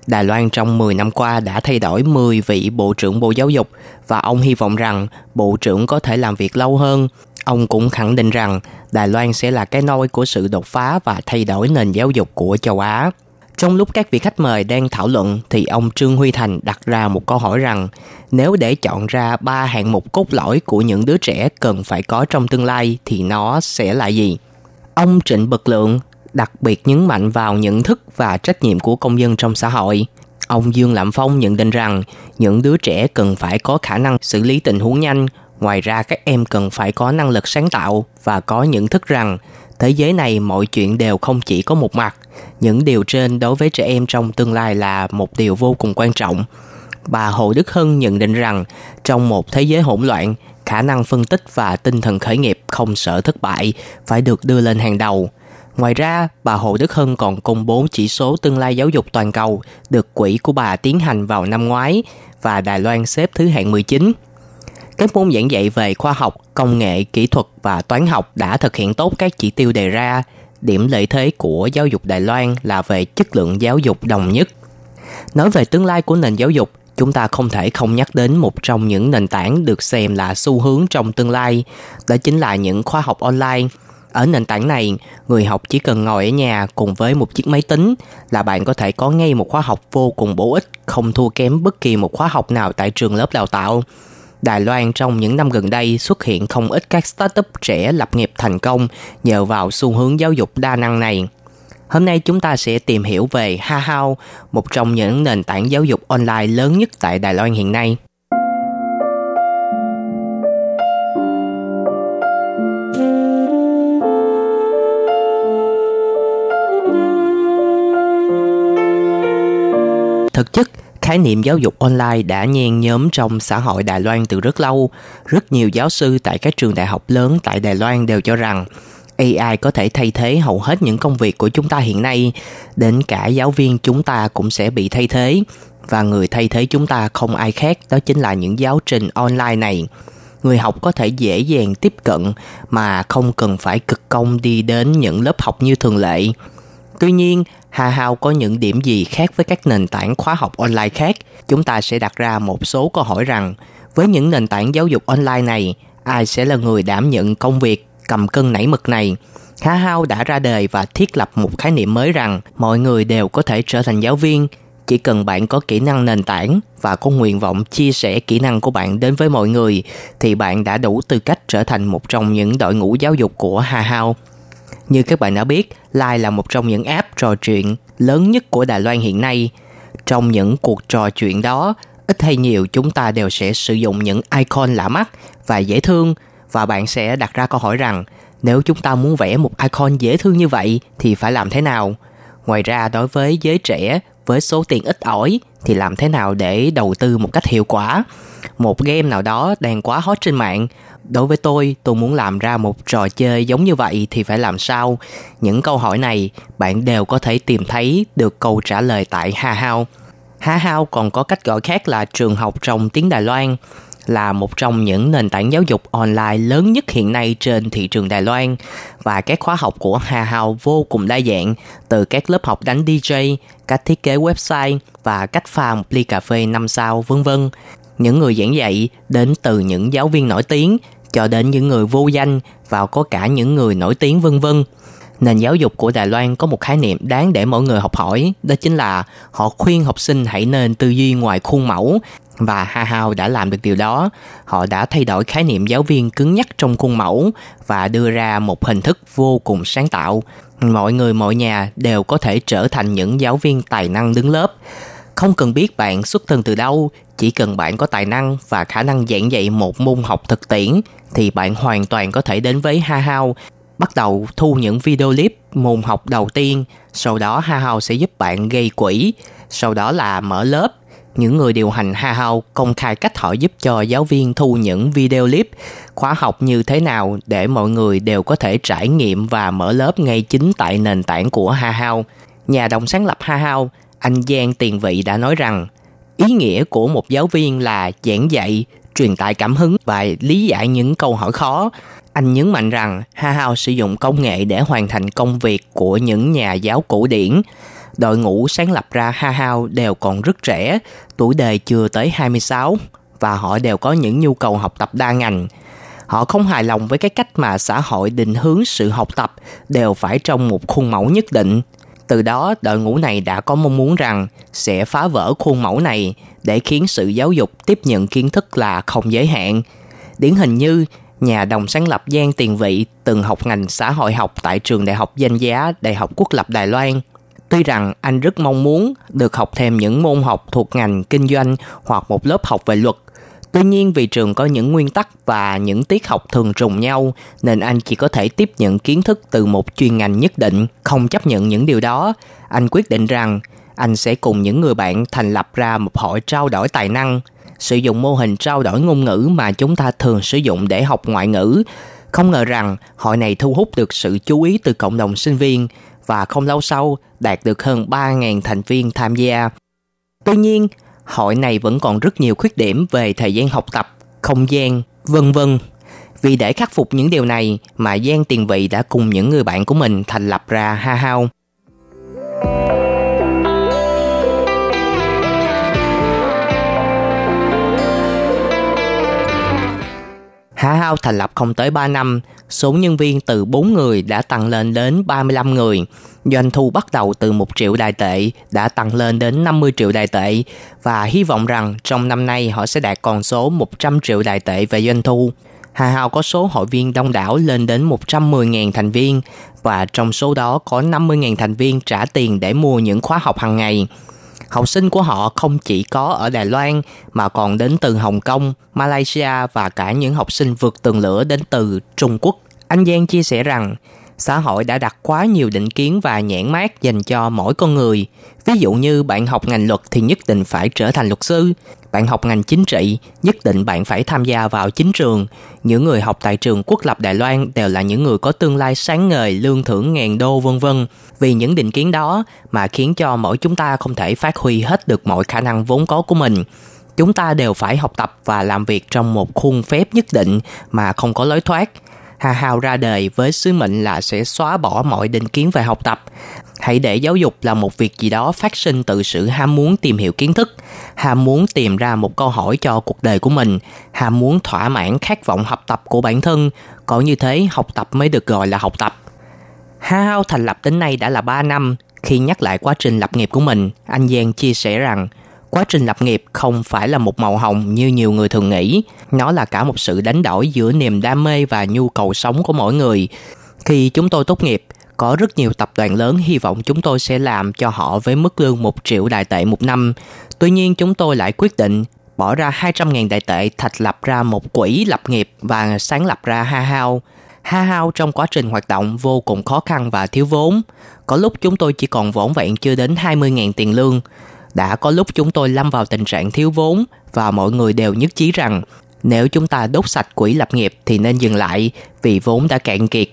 Đài Loan trong 10 năm qua đã thay đổi 10 vị Bộ trưởng Bộ Giáo dục và ông hy vọng rằng Bộ trưởng có thể làm việc lâu hơn. Ông cũng khẳng định rằng Đài Loan sẽ là cái nôi của sự đột phá và thay đổi nền giáo dục của châu Á. Trong lúc các vị khách mời đang thảo luận thì ông Trương Huy Thành đặt ra một câu hỏi rằng nếu để chọn ra ba hạng mục cốt lõi của những đứa trẻ cần phải có trong tương lai thì nó sẽ là gì? Ông Trịnh Bật Lượng đặc biệt nhấn mạnh vào nhận thức và trách nhiệm của công dân trong xã hội. Ông Dương Lạm Phong nhận định rằng những đứa trẻ cần phải có khả năng xử lý tình huống nhanh, ngoài ra các em cần phải có năng lực sáng tạo và có nhận thức rằng thế giới này mọi chuyện đều không chỉ có một mặt. Những điều trên đối với trẻ em trong tương lai là một điều vô cùng quan trọng. bà Hồ Đức Hưng nhận định rằng trong một thế giới hỗn loạn, khả năng phân tích và tinh thần khởi nghiệp không sợ thất bại phải được đưa lên hàng đầu. Ngoài ra, bà Hồ Đức Hưng còn công bố chỉ số tương lai giáo dục toàn cầu được quỹ của bà tiến hành vào năm ngoái và Đài Loan xếp thứ hạng 19. Các môn giảng dạy về khoa học, công nghệ, kỹ thuật và toán học đã thực hiện tốt các chỉ tiêu đề ra. Điểm lợi thế của giáo dục Đài Loan là về chất lượng giáo dục đồng nhất. Nói về tương lai của nền giáo dục, chúng ta không thể không nhắc đến một trong những nền tảng được xem là xu hướng trong tương lai, đó chính là những khóa học online. Ở nền tảng này, người học chỉ cần ngồi ở nhà cùng với một chiếc máy tính là bạn có thể có ngay một khóa học vô cùng bổ ích, không thua kém bất kỳ một khóa học nào tại trường lớp đào tạo. Đài Loan trong những năm gần đây xuất hiện không ít các startup trẻ lập nghiệp thành công nhờ vào xu hướng giáo dục đa năng này. Hôm nay chúng ta sẽ tìm hiểu về Hahao, một trong những nền tảng giáo dục online lớn nhất tại Đài Loan hiện nay. Khái niệm giáo dục online đã nhen nhóm trong xã hội Đài Loan từ rất lâu. Rất nhiều giáo sư tại các trường đại học lớn tại Đài Loan đều cho rằng AI có thể thay thế hầu hết những công việc của chúng ta hiện nay, đến cả giáo viên chúng ta cũng sẽ bị thay thế và người thay thế chúng ta không ai khác đó chính là những giáo trình online này. Người học có thể dễ dàng tiếp cận mà không cần phải cực công đi đến những lớp học như thường lệ. Tuy nhiên, Hà Hào có những điểm gì khác với các nền tảng khóa học online khác? Chúng ta sẽ đặt ra một số câu hỏi rằng với những nền tảng giáo dục online này, ai sẽ là người đảm nhận công việc cầm cân nảy mực này. Hà Hao đã ra đời và thiết lập một khái niệm mới rằng mọi người đều có thể trở thành giáo viên, chỉ cần bạn có kỹ năng nền tảng và có nguyện vọng chia sẻ kỹ năng của bạn đến với mọi người thì bạn đã đủ tư cách trở thành một trong những đội ngũ giáo dục của Hà Hao. Như các bạn đã biết, Line là một trong những app trò chuyện lớn nhất của Đài Loan hiện nay. Trong những cuộc trò chuyện đó, ít hay nhiều chúng ta đều sẽ sử dụng những icon lạ mắt và dễ thương và bạn sẽ đặt ra câu hỏi rằng nếu chúng ta muốn vẽ một icon dễ thương như vậy thì phải làm thế nào? Ngoài ra đối với giới trẻ với số tiền ít ỏi thì làm thế nào để đầu tư một cách hiệu quả? Một game nào đó đang quá hot trên mạng, đối với tôi tôi muốn làm ra một trò chơi giống như vậy thì phải làm sao? Những câu hỏi này bạn đều có thể tìm thấy được câu trả lời tại ha hao. Ha hao còn có cách gọi khác là trường học trong tiếng đài loan là một trong những nền tảng giáo dục online lớn nhất hiện nay trên thị trường Đài Loan và các khóa học của Hà Hào vô cùng đa dạng từ các lớp học đánh DJ, cách thiết kế website và cách pha một ly cà phê 5 sao vân vân. Những người giảng dạy đến từ những giáo viên nổi tiếng cho đến những người vô danh và có cả những người nổi tiếng vân vân. Nền giáo dục của Đài Loan có một khái niệm đáng để mọi người học hỏi, đó chính là họ khuyên học sinh hãy nên tư duy ngoài khuôn mẫu và Ha Hao đã làm được điều đó. Họ đã thay đổi khái niệm giáo viên cứng nhắc trong khuôn mẫu và đưa ra một hình thức vô cùng sáng tạo. Mọi người mọi nhà đều có thể trở thành những giáo viên tài năng đứng lớp. Không cần biết bạn xuất thân từ đâu, chỉ cần bạn có tài năng và khả năng giảng dạy một môn học thực tiễn thì bạn hoàn toàn có thể đến với Ha Hao bắt đầu thu những video clip môn học đầu tiên, sau đó Ha Hao sẽ giúp bạn gây quỹ, sau đó là mở lớp. Những người điều hành Ha Hao công khai cách họ giúp cho giáo viên thu những video clip khóa học như thế nào để mọi người đều có thể trải nghiệm và mở lớp ngay chính tại nền tảng của Ha Hao. Nhà đồng sáng lập Ha Hao, anh Giang Tiền Vị đã nói rằng ý nghĩa của một giáo viên là giảng dạy truyền tải cảm hứng và lý giải những câu hỏi khó anh nhấn mạnh rằng Ha Hao sử dụng công nghệ để hoàn thành công việc của những nhà giáo cổ điển. Đội ngũ sáng lập ra Ha Hao đều còn rất trẻ, tuổi đời chưa tới 26 và họ đều có những nhu cầu học tập đa ngành. Họ không hài lòng với cái cách mà xã hội định hướng sự học tập đều phải trong một khuôn mẫu nhất định. Từ đó, đội ngũ này đã có mong muốn rằng sẽ phá vỡ khuôn mẫu này để khiến sự giáo dục tiếp nhận kiến thức là không giới hạn. Điển hình như nhà đồng sáng lập Giang Tiền Vị từng học ngành xã hội học tại trường đại học danh giá Đại học Quốc lập Đài Loan. Tuy rằng anh rất mong muốn được học thêm những môn học thuộc ngành kinh doanh hoặc một lớp học về luật, Tuy nhiên vì trường có những nguyên tắc và những tiết học thường trùng nhau nên anh chỉ có thể tiếp nhận kiến thức từ một chuyên ngành nhất định, không chấp nhận những điều đó. Anh quyết định rằng anh sẽ cùng những người bạn thành lập ra một hội trao đổi tài năng, sử dụng mô hình trao đổi ngôn ngữ mà chúng ta thường sử dụng để học ngoại ngữ. Không ngờ rằng hội này thu hút được sự chú ý từ cộng đồng sinh viên và không lâu sau đạt được hơn 3.000 thành viên tham gia. Tuy nhiên, hội này vẫn còn rất nhiều khuyết điểm về thời gian học tập, không gian, vân vân. Vì để khắc phục những điều này mà Giang Tiền Vị đã cùng những người bạn của mình thành lập ra Ha Hao. Ha Hao thành lập không tới 3 năm, số nhân viên từ 4 người đã tăng lên đến 35 người. Doanh thu bắt đầu từ 1 triệu đài tệ đã tăng lên đến 50 triệu đài tệ và hy vọng rằng trong năm nay họ sẽ đạt con số 100 triệu đài tệ về doanh thu. Hà Hào có số hội viên đông đảo lên đến 110.000 thành viên và trong số đó có 50.000 thành viên trả tiền để mua những khóa học hàng ngày. Học sinh của họ không chỉ có ở Đài Loan mà còn đến từ Hồng Kông, Malaysia và cả những học sinh vượt tường lửa đến từ Trung Quốc. Anh Giang chia sẻ rằng xã hội đã đặt quá nhiều định kiến và nhãn mát dành cho mỗi con người. Ví dụ như bạn học ngành luật thì nhất định phải trở thành luật sư, bạn học ngành chính trị, nhất định bạn phải tham gia vào chính trường. Những người học tại trường quốc lập Đài Loan đều là những người có tương lai sáng ngời, lương thưởng ngàn đô vân vân. Vì những định kiến đó mà khiến cho mỗi chúng ta không thể phát huy hết được mọi khả năng vốn có của mình. Chúng ta đều phải học tập và làm việc trong một khuôn phép nhất định mà không có lối thoát – Hà Hào ra đời với sứ mệnh là sẽ xóa bỏ mọi định kiến về học tập. Hãy để giáo dục là một việc gì đó phát sinh từ sự ham muốn tìm hiểu kiến thức, ham muốn tìm ra một câu hỏi cho cuộc đời của mình, ham muốn thỏa mãn khát vọng học tập của bản thân. Có như thế học tập mới được gọi là học tập. Ha Hào thành lập đến nay đã là 3 năm. Khi nhắc lại quá trình lập nghiệp của mình, anh Giang chia sẻ rằng quá trình lập nghiệp không phải là một màu hồng như nhiều người thường nghĩ nó là cả một sự đánh đổi giữa niềm đam mê và nhu cầu sống của mỗi người khi chúng tôi tốt nghiệp có rất nhiều tập đoàn lớn hy vọng chúng tôi sẽ làm cho họ với mức lương 1 triệu đại tệ một năm. Tuy nhiên chúng tôi lại quyết định bỏ ra 200.000 đại tệ thạch lập ra một quỹ lập nghiệp và sáng lập ra Ha Hao. Ha Hao trong quá trình hoạt động vô cùng khó khăn và thiếu vốn. Có lúc chúng tôi chỉ còn vỏn vẹn chưa đến 20.000 tiền lương đã có lúc chúng tôi lâm vào tình trạng thiếu vốn và mọi người đều nhất trí rằng nếu chúng ta đốt sạch quỹ lập nghiệp thì nên dừng lại vì vốn đã cạn kiệt.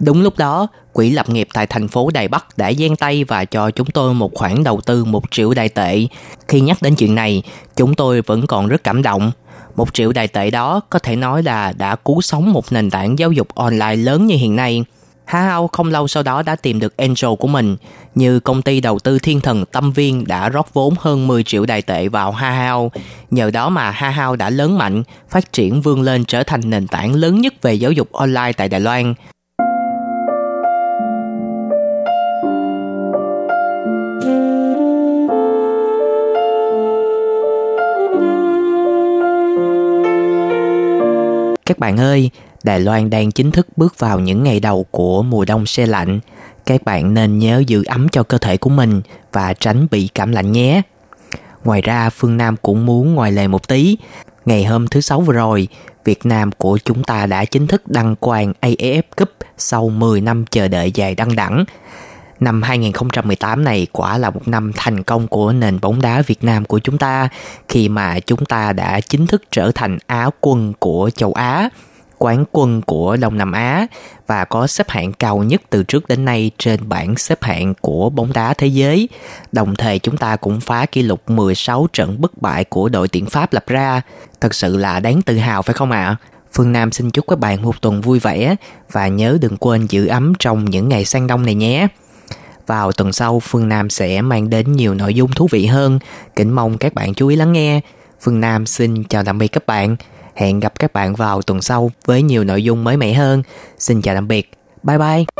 Đúng lúc đó, quỹ lập nghiệp tại thành phố Đài Bắc đã gian tay và cho chúng tôi một khoản đầu tư một triệu đài tệ. Khi nhắc đến chuyện này, chúng tôi vẫn còn rất cảm động. Một triệu đài tệ đó có thể nói là đã cứu sống một nền tảng giáo dục online lớn như hiện nay – Ha Hao không lâu sau đó đã tìm được angel của mình, như công ty đầu tư thiên thần Tâm Viên đã rót vốn hơn 10 triệu đài tệ vào Ha Hao. Nhờ đó mà Ha Hao đã lớn mạnh, phát triển vươn lên trở thành nền tảng lớn nhất về giáo dục online tại Đài Loan. Các bạn ơi, Đài Loan đang chính thức bước vào những ngày đầu của mùa đông xe lạnh. Các bạn nên nhớ giữ ấm cho cơ thể của mình và tránh bị cảm lạnh nhé. Ngoài ra, Phương Nam cũng muốn ngoài lề một tí. Ngày hôm thứ Sáu vừa rồi, Việt Nam của chúng ta đã chính thức đăng quang AFF Cup sau 10 năm chờ đợi dài đăng đẳng. Năm 2018 này quả là một năm thành công của nền bóng đá Việt Nam của chúng ta, khi mà chúng ta đã chính thức trở thành Á quân của châu Á, quán quân của Đông Nam Á, và có xếp hạng cao nhất từ trước đến nay trên bảng xếp hạng của bóng đá thế giới. Đồng thời chúng ta cũng phá kỷ lục 16 trận bất bại của đội tuyển Pháp lập ra. Thật sự là đáng tự hào, phải không ạ? À? Phương Nam xin chúc các bạn một tuần vui vẻ, và nhớ đừng quên giữ ấm trong những ngày sang đông này nhé. Vào tuần sau, Phương Nam sẽ mang đến nhiều nội dung thú vị hơn. Kính mong các bạn chú ý lắng nghe. Phương Nam xin chào tạm biệt các bạn. Hẹn gặp các bạn vào tuần sau với nhiều nội dung mới mẻ hơn. Xin chào tạm biệt. Bye bye.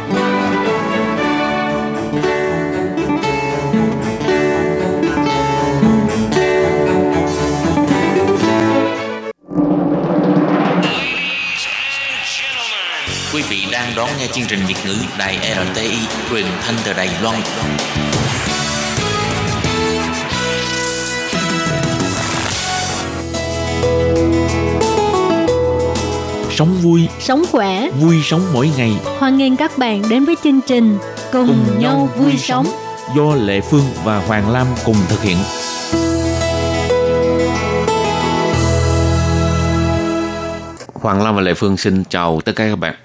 đang đón nghe chương trình Việt ngữ Đài RTI truyền thanh từ Đài Loan. Sống vui, Sống khỏe, vui sống mỗi ngày hoan nghênh các bạn đến với chương trình Cùng, nhau vui sống. do Lệ Phương và Hoàng Lam cùng thực hiện. Hoàng Lam và Lệ Phương xin chào tất cả các bạn.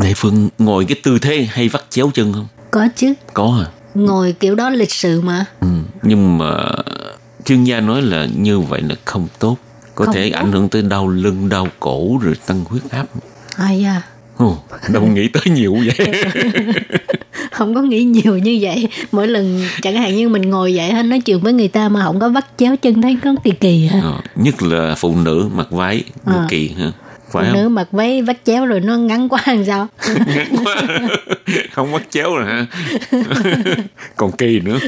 Lệ Phương ngồi cái tư thế hay vắt chéo chân không? Có chứ, Có à. ngồi kiểu đó lịch sự mà. Ừ. Nhưng mà chuyên gia nói là như vậy là không tốt. Có Không thể tốt. ảnh hưởng tới đau lưng, đau cổ rồi tăng huyết áp. Ai da, Ồ, đâu nghĩ tới nhiều vậy. không có nghĩ nhiều như vậy. Mỗi lần chẳng hạn như mình ngồi dậy hay nói chuyện với người ta mà không có vắt chéo chân thấy có kỳ kỳ ha. Ờ, nhất là phụ nữ mặc váy À. kỳ ha. Phụ Phải nữ không? mặc váy vắt chéo rồi nó ngắn quá làm sao? không bắt chéo rồi ha. Còn kỳ nữa.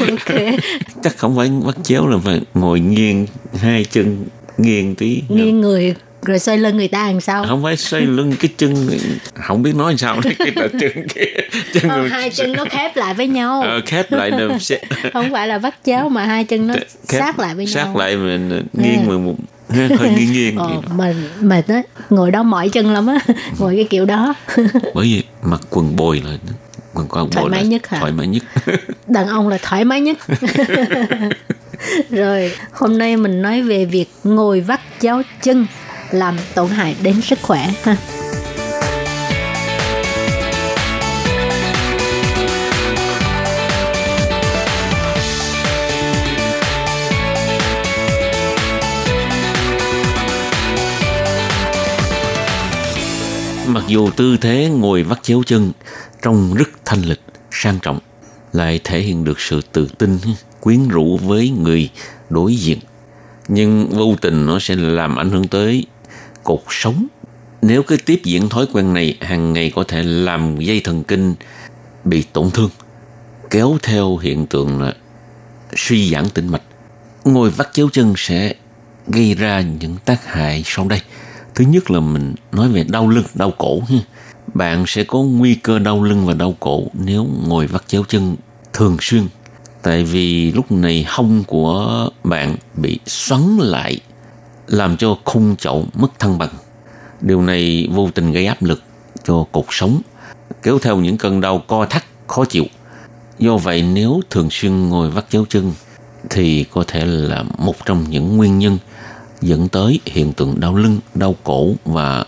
ok, Chắc không phải bắt chéo là phải ngồi nghiêng hai chân nghiêng tí. nghiêng người rồi xoay lưng người ta làm sao? Không phải xoay lưng cái chân không biết nói sao đấy cái là chân kia chân Ờ, hai chân nó khép lại với nhau. ờ, khép lại là sẽ không phải là vắt chéo mà hai chân nó khép- sát lại với nhau sát lại mình nghiêng mà một hơi nghiêng nghiêng ờ, mà mệt á. Ngồi đó mỏi chân lắm á. Ngồi cái kiểu đó. Bởi vì mặc quần bồi là quần con Thoải bồi mái nhất hả? thoải mái nhất. Đàn ông là thoải mái nhất. Rồi hôm nay mình nói về việc ngồi vắt chéo chân làm tổn hại đến sức khỏe ha mặc dù tư thế ngồi vắt chéo chân, trông rất thanh lịch, sang trọng, lại thể hiện được sự tự tin, quyến rũ với người đối diện. Nhưng vô tình nó sẽ làm ảnh hưởng tới cột sống. Nếu cứ tiếp diễn thói quen này, hàng ngày có thể làm dây thần kinh bị tổn thương, kéo theo hiện tượng là suy giãn tĩnh mạch. Ngồi vắt chéo chân sẽ gây ra những tác hại sau đây thứ nhất là mình nói về đau lưng, đau cổ ha. bạn sẽ có nguy cơ đau lưng và đau cổ nếu ngồi vắt chéo chân thường xuyên. Tại vì lúc này hông của bạn bị xoắn lại, làm cho khung chậu mất thăng bằng. Điều này vô tình gây áp lực cho cột sống, kéo theo những cơn đau co thắt, khó chịu. Do vậy nếu thường xuyên ngồi vắt chéo chân thì có thể là một trong những nguyên nhân dẫn tới hiện tượng đau lưng, đau cổ và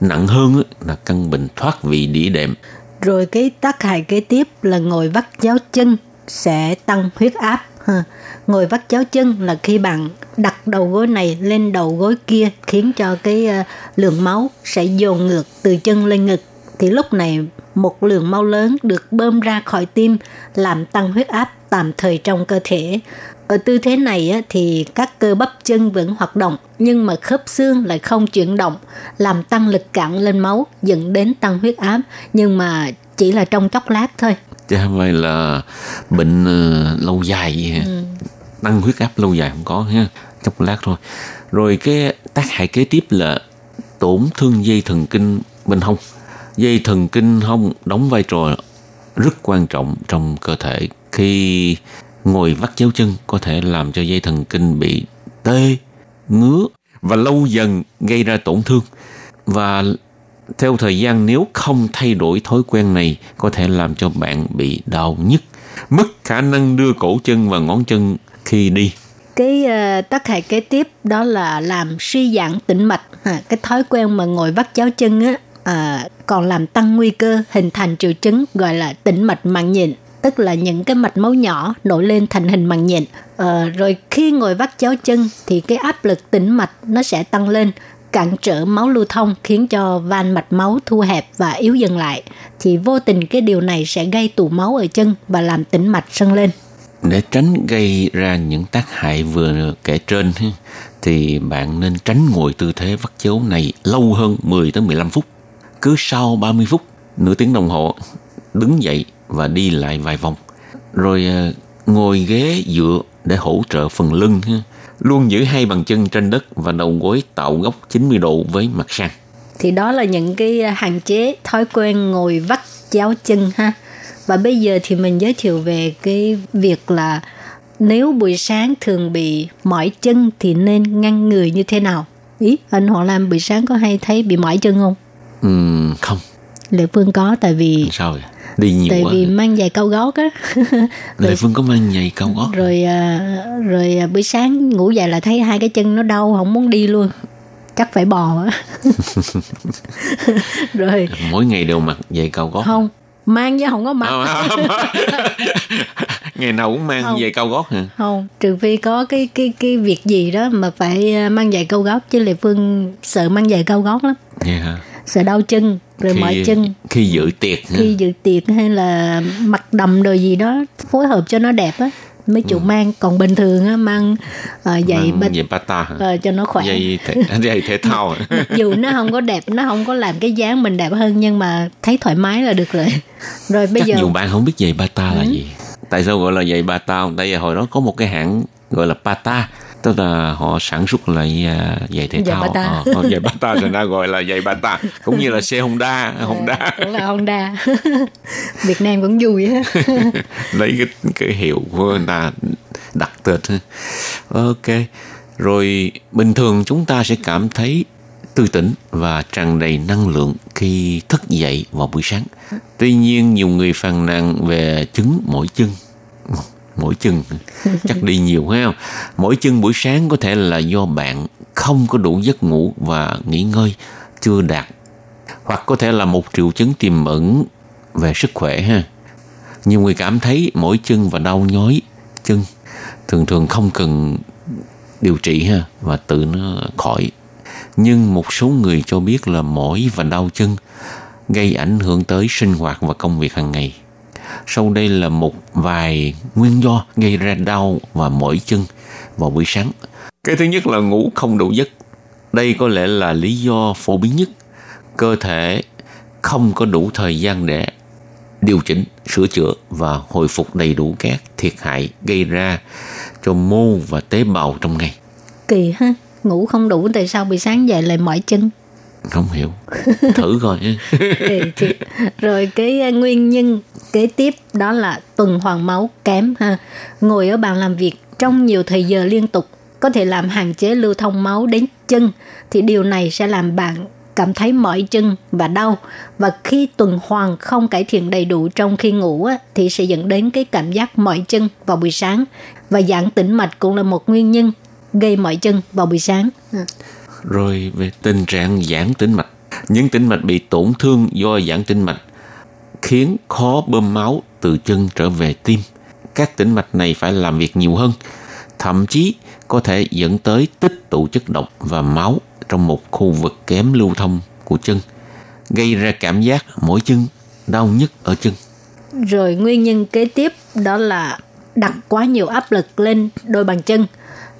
nặng hơn là căn bệnh thoát vị đĩa đệm. rồi cái tác hại kế tiếp là ngồi vắt chéo chân sẽ tăng huyết áp ha. ngồi vắt chéo chân là khi bạn đặt đầu gối này lên đầu gối kia khiến cho cái ờ, lượng máu sẽ dồn ngược từ chân lên ngực thì lúc này một lượng máu lớn được bơm ra khỏi tim làm tăng huyết áp tạm thời trong cơ thể ở tư thế này thì các cơ bắp chân vẫn hoạt động nhưng mà khớp xương lại không chuyển động làm tăng lực cản lên máu dẫn đến tăng huyết áp nhưng mà chỉ là trong chốc lát thôi Chứ không phải là bệnh ờ, lâu dài ha. Tăng huyết áp lâu dài không có ha. Chốc lát thôi. Rồi cái tác hại kế tiếp là tổn thương dây thần kinh bên hông. Dây thần kinh hông đóng vai trò rất quan trọng trong cơ thể. Khi ngồi vắt chéo chân có thể làm cho dây thần kinh bị tê, ngứa và lâu dần gây ra tổn thương. Và theo thời gian nếu không thay đổi thói quen này có thể làm cho bạn bị đau nhức, mất khả năng đưa cổ chân và ngón chân khi đi. cái uh, tác hại kế tiếp đó là làm suy giãn tĩnh mạch à, cái thói quen mà ngồi vắt chéo chân á à, còn làm tăng nguy cơ hình thành triệu chứng gọi là tĩnh mạch mạng nhện tức là những cái mạch máu nhỏ nổi lên thành hình màng nhện. Ờ, rồi khi ngồi vắt chéo chân thì cái áp lực tĩnh mạch nó sẽ tăng lên cản trở máu lưu thông khiến cho van mạch máu thu hẹp và yếu dần lại thì vô tình cái điều này sẽ gây tụ máu ở chân và làm tĩnh mạch sưng lên để tránh gây ra những tác hại vừa kể trên thì bạn nên tránh ngồi tư thế vắt chéo này lâu hơn 10 tới 15 phút. Cứ sau 30 phút, nửa tiếng đồng hồ đứng dậy và đi lại vài vòng. Rồi à, ngồi ghế dựa để hỗ trợ phần lưng. Luôn giữ hai bàn chân trên đất và đầu gối tạo góc 90 độ với mặt sang. Thì đó là những cái hạn chế thói quen ngồi vắt chéo chân ha. Và bây giờ thì mình giới thiệu về cái việc là nếu buổi sáng thường bị mỏi chân thì nên ngăn người như thế nào? Ý, anh Hoàng Lam buổi sáng có hay thấy bị mỏi chân không? Ừ, không. Lệ Phương có tại vì sao vậy? Đi nhiều tại quá. vì mang giày cao gót á. Lệ Phương có mang giày cao gót rồi à, rồi à, buổi sáng ngủ dậy là thấy hai cái chân nó đau không muốn đi luôn. Chắc phải bò á. Rồi. Mỗi ngày đều mặc giày cao gót không mang chứ không có mặc. Ngày nào cũng mang Không. giày cao gót hả? Không trừ phi có cái cái cái việc gì đó mà phải à, mang giày cao gót chứ lệ phương sợ mang giày cao gót lắm. Hả? sợ đau chân rồi mỏi chân. khi dự tiệc khi dự tiệc hay là mặc đầm đồ gì đó phối hợp cho nó đẹp á. Mấy chủ mang còn bình thường á mang uh, giày Mang giày bata ờ, cho nó khỏe. Giày thể, giày thể thao mặc dù nó không có đẹp nó không có làm cái dáng mình đẹp hơn nhưng mà thấy thoải mái là được rồi. Rồi bây chắc giờ nhiều bạn không biết giày bata là Ừ. gì. Tại sao gọi là giày bata? Không? tại vì hồi đó có một cái hãng gọi là Bata tức là họ sản xuất lại à, giày thể Giày thao. Bata. Ờ, ờ, giày Bata thành ra gọi là giày Bata cũng như là xe Honda Honda. cũng là Honda. Việt Nam cũng vui á lấy cái cái hiệu của người ta đặt tên ok rồi bình thường chúng ta sẽ cảm thấy tươi tỉnh và tràn đầy năng lượng khi thức dậy vào buổi sáng. Tuy nhiên nhiều người phàn nàn về chứng mỏi chân mỗi chân chắc đi nhiều, phải không? Mỗi chân buổi sáng có thể là do bạn không có đủ giấc ngủ và nghỉ ngơi, chưa đạt. Hoặc có thể là một triệu chứng tiềm ẩn về sức khỏe, ha. Nhiều người cảm thấy mỏi chân và đau nhói chân. Thường thường không cần điều trị, ha, và tự nó khỏi. Nhưng một số người cho biết là mỏi và đau chân, gây ảnh hưởng tới sinh hoạt và công việc hàng ngày sau đây là một vài nguyên do gây ra đau và mỏi chân vào buổi sáng. Cái thứ nhất là ngủ không đủ giấc. Đây có lẽ là lý do phổ biến nhất. Cơ thể không có đủ thời gian để điều chỉnh, sửa chữa và hồi phục đầy đủ các thiệt hại gây ra cho mô và tế bào trong ngày. kỳ ha ngủ không đủ tại sao buổi sáng dậy lại mỏi chân không hiểu. Thử coi nha. Rồi cái à, nguyên nhân kế tiếp đó là tuần hoàn máu kém ha ngồi ở bàn làm việc trong nhiều thời giờ liên tục có thể làm hạn chế lưu thông máu đến chân thì điều này sẽ làm bạn cảm thấy mỏi chân và đau và khi tuần hoàn không cải thiện đầy đủ trong khi ngủ á, thì sẽ dẫn đến cái cảm giác mỏi chân vào buổi sáng và giãn tĩnh mạch cũng là một nguyên nhân gây mỏi chân vào buổi sáng rồi về tình trạng giãn tĩnh mạch. Những tĩnh mạch bị tổn thương do giãn tĩnh mạch khiến khó bơm máu từ chân trở về tim. Các tĩnh mạch này phải làm việc nhiều hơn, thậm chí có thể dẫn tới tích tụ chất độc và máu trong một khu vực kém lưu thông của chân, gây ra cảm giác mỗi chân, đau nhức ở chân. Rồi nguyên nhân kế tiếp đó là đặt quá nhiều áp lực lên đôi bàn chân.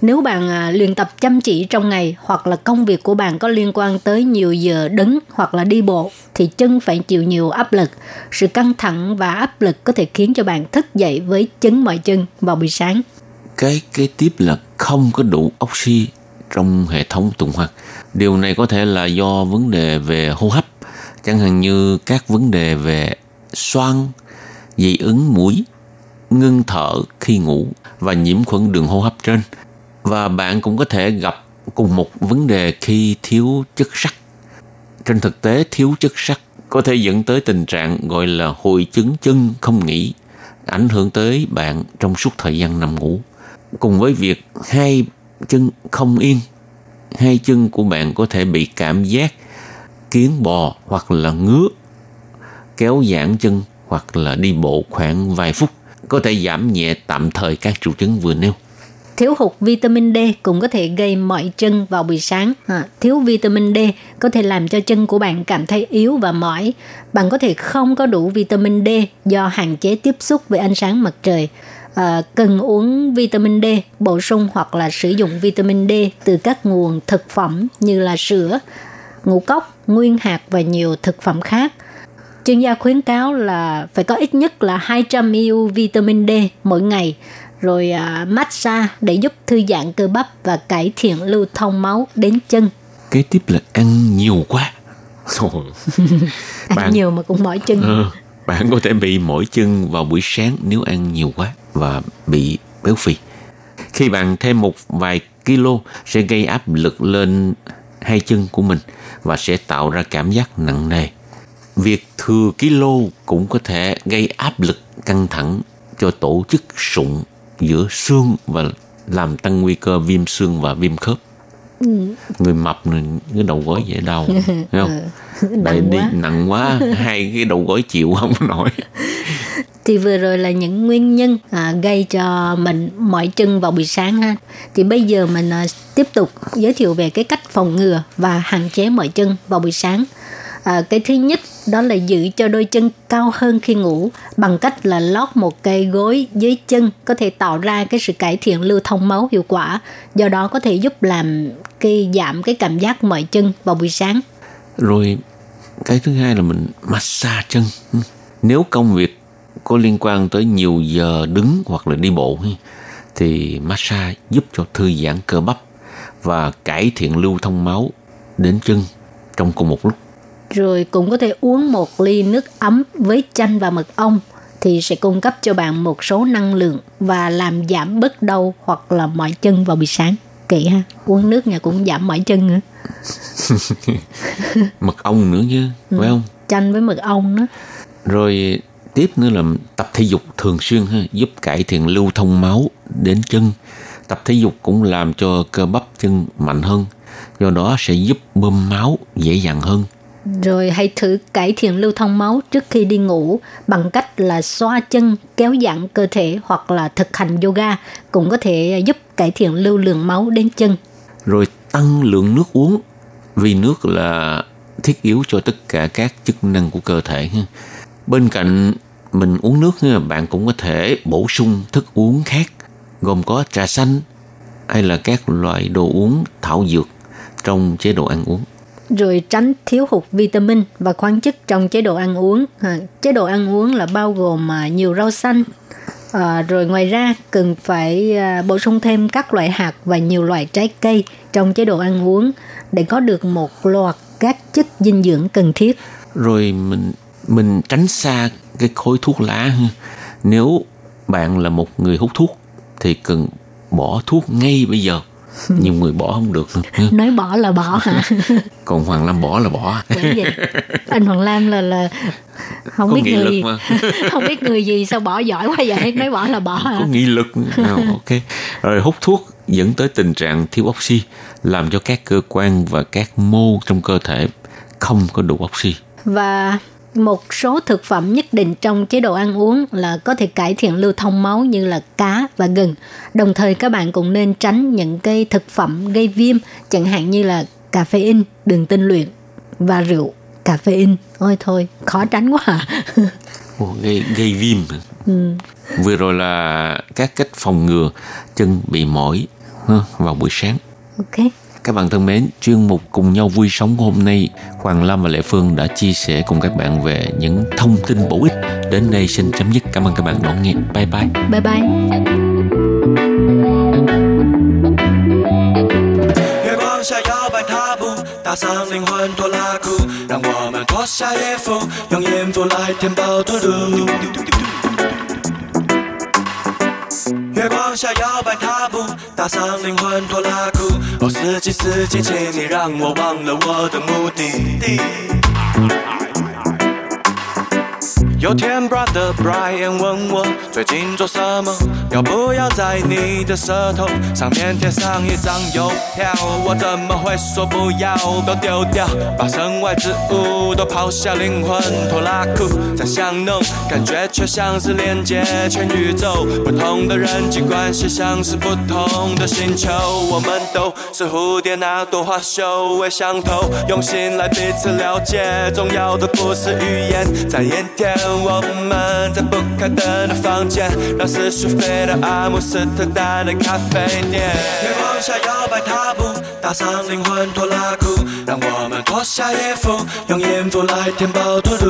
Nếu bạn à, luyện tập chăm chỉ trong ngày hoặc là công việc của bạn có liên quan tới nhiều giờ đứng hoặc là đi bộ thì chân phải chịu nhiều áp lực. Sự căng thẳng và áp lực có thể khiến cho bạn thức dậy với chứng mỏi chân vào buổi sáng. Cái kế tiếp là không có đủ oxy trong hệ thống tuần hoàn. Điều này có thể là do vấn đề về hô hấp, chẳng hạn như các vấn đề về xoang, dị ứng mũi, ngưng thở khi ngủ và nhiễm khuẩn đường hô hấp trên. Và bạn cũng có thể gặp cùng một vấn đề khi thiếu chất sắt. Trên thực tế, thiếu chất sắt có thể dẫn tới tình trạng gọi là hội chứng chân không nghỉ, ảnh hưởng tới bạn trong suốt thời gian nằm ngủ. Cùng với việc hai chân không yên, hai chân của bạn có thể bị cảm giác kiến bò hoặc là ngứa, kéo giãn chân hoặc hoặc là đi bộ khoảng vài phút có thể giảm nhẹ tạm thời các triệu chứng vừa nêu. Thiếu hụt vitamin D cũng có thể gây mỏi chân vào buổi sáng. À, thiếu vitamin D có thể làm cho chân của bạn cảm thấy yếu và mỏi. Bạn có thể không có đủ vitamin D do hạn chế tiếp xúc với ánh sáng mặt trời. À, cần uống vitamin D bổ sung hoặc là sử dụng vitamin D từ các nguồn thực phẩm như là sữa, ngũ cốc, nguyên hạt và nhiều thực phẩm khác. Chuyên gia khuyến cáo là phải có ít nhất là 200 ml vitamin D mỗi ngày rồi à, massage để giúp thư giãn cơ bắp và cải thiện lưu thông máu đến chân. Kế tiếp là ăn nhiều quá. Ăn Bạn- nhiều mà cũng mỏi chân. Ờ, bạn có thể bị mỏi chân vào buổi sáng nếu ăn nhiều quá và bị béo phì. Khi bạn thêm một vài kilo sẽ gây áp lực lên hai chân của mình và sẽ tạo ra cảm giác nặng nề. Việc thừa kilo cũng có thể gây áp lực căng thẳng cho tổ chức sụn giữa xương và làm tăng nguy cơ viêm xương và viêm khớp. Người mập cái đầu gối dễ đau, thấy không? Tại Nặng đi quá. nặng quá hai cái đầu gối chịu không nổi Thì vừa rồi là những nguyên nhân à, gây cho mình mỏi chân vào buổi sáng ha. Thì bây giờ mình à, tiếp tục giới thiệu về cái cách phòng ngừa và hạn chế mỏi chân vào buổi sáng. À, cái thứ nhất đó là giữ cho đôi chân cao hơn khi ngủ bằng cách là lót một cây gối dưới chân có thể tạo ra cái sự cải thiện lưu thông máu hiệu quả. Do đó có thể giúp làm cái, giảm cái cảm giác mỏi chân vào buổi sáng. Rồi cái thứ hai là mình massage chân. Nếu công việc có liên quan tới nhiều giờ đứng hoặc là đi bộ thì massage giúp cho thư giãn cơ bắp và cải thiện lưu thông máu đến chân trong cùng một lúc rồi cũng có thể uống một ly nước ấm với chanh và mật ong thì sẽ cung cấp cho bạn một số năng lượng và làm giảm bớt đau hoặc là mỏi chân vào buổi sáng. Kỹ ha uống nước nhà cũng giảm mỏi chân nữa. Mật ong nữa chứ phải không? chanh với mật ong đó. Rồi tiếp nữa là tập thể dục thường xuyên ha, giúp cải thiện lưu thông máu đến chân. Tập thể dục cũng làm cho cơ bắp chân mạnh hơn do đó sẽ giúp bơm máu dễ dàng hơn rồi hãy thử cải thiện lưu thông máu trước khi đi ngủ bằng cách là xoa chân, kéo giãn cơ thể hoặc là thực hành yoga cũng có thể giúp cải thiện lưu lượng máu đến chân. Rồi tăng lượng nước uống, vì nước là thiết yếu cho tất cả các chức năng của cơ thể bên cạnh mình uống nước bạn cũng có thể bổ sung thức uống khác, gồm có trà xanh hay là các loại đồ uống thảo dược trong chế độ ăn uống rồi tránh thiếu hụt vitamin và khoáng chất trong chế độ ăn uống. À, chế độ ăn uống là bao gồm à, nhiều rau xanh. À, rồi ngoài ra cần phải à, bổ sung thêm các loại hạt và nhiều loại trái cây trong chế độ ăn uống để có được một loạt các chất dinh dưỡng cần thiết. rồi mình mình tránh xa cái khối thuốc lá nếu bạn là một người hút thuốc thì cần bỏ thuốc ngay bây giờ nhiều người bỏ không được ha. Nói bỏ là bỏ hả? còn hoàng lam bỏ là bỏ vậy anh Hoàng Lam là là không Có biết người gì mà. không biết người gì sao bỏ giỏi quá vậy nói bỏ là bỏ hả? có nghị lực à, ok rồi hút thuốc dẫn tới tình trạng thiếu oxy làm cho các cơ quan và các mô trong cơ thể không có đủ oxy và một số thực phẩm nhất định trong chế độ ăn uống là có thể cải thiện lưu thông máu như là cá và gừng. Đồng thời các bạn cũng nên tránh những cái thực phẩm gây viêm chẳng hạn như là caffeine, đường tinh luyện và rượu caffeine. Ôi thôi, khó tránh quá à. Ồ, gây gây viêm vừa rồi là các cách phòng ngừa chân bị mỏi vào buổi sáng ok. Các bạn thân mến, chuyên mục Cùng nhau vui sống của hôm nay, Hoàng Lâm và Lệ Phương đã chia sẻ cùng các bạn về những thông tin bổ ích. Đến đây xin chấm dứt. Cảm ơn các bạn đón nghe. Bye bye. Bye bye. Ta 哦司机司机请你让我忘了我的目的。地有天，Brother Brian 问我最近做什么，要不要在你的舌头上面贴上一张邮票？我怎么会说不要？都丢掉，把身外之物都抛下，灵魂拖拉裤在香浓，感觉却像是连接全宇宙。不同的人际关系像是不同的星球，我们都是蝴蝶，那朵花嗅味相投，用心来彼此了解。重要的不是语言，在眼前。我们在不开灯的房间，让思绪飞到阿姆斯特丹的咖啡店。月光下摇摆踏步，打上灵魂拖拉裤，让我们脱下衣服，用音符来填饱肚肚。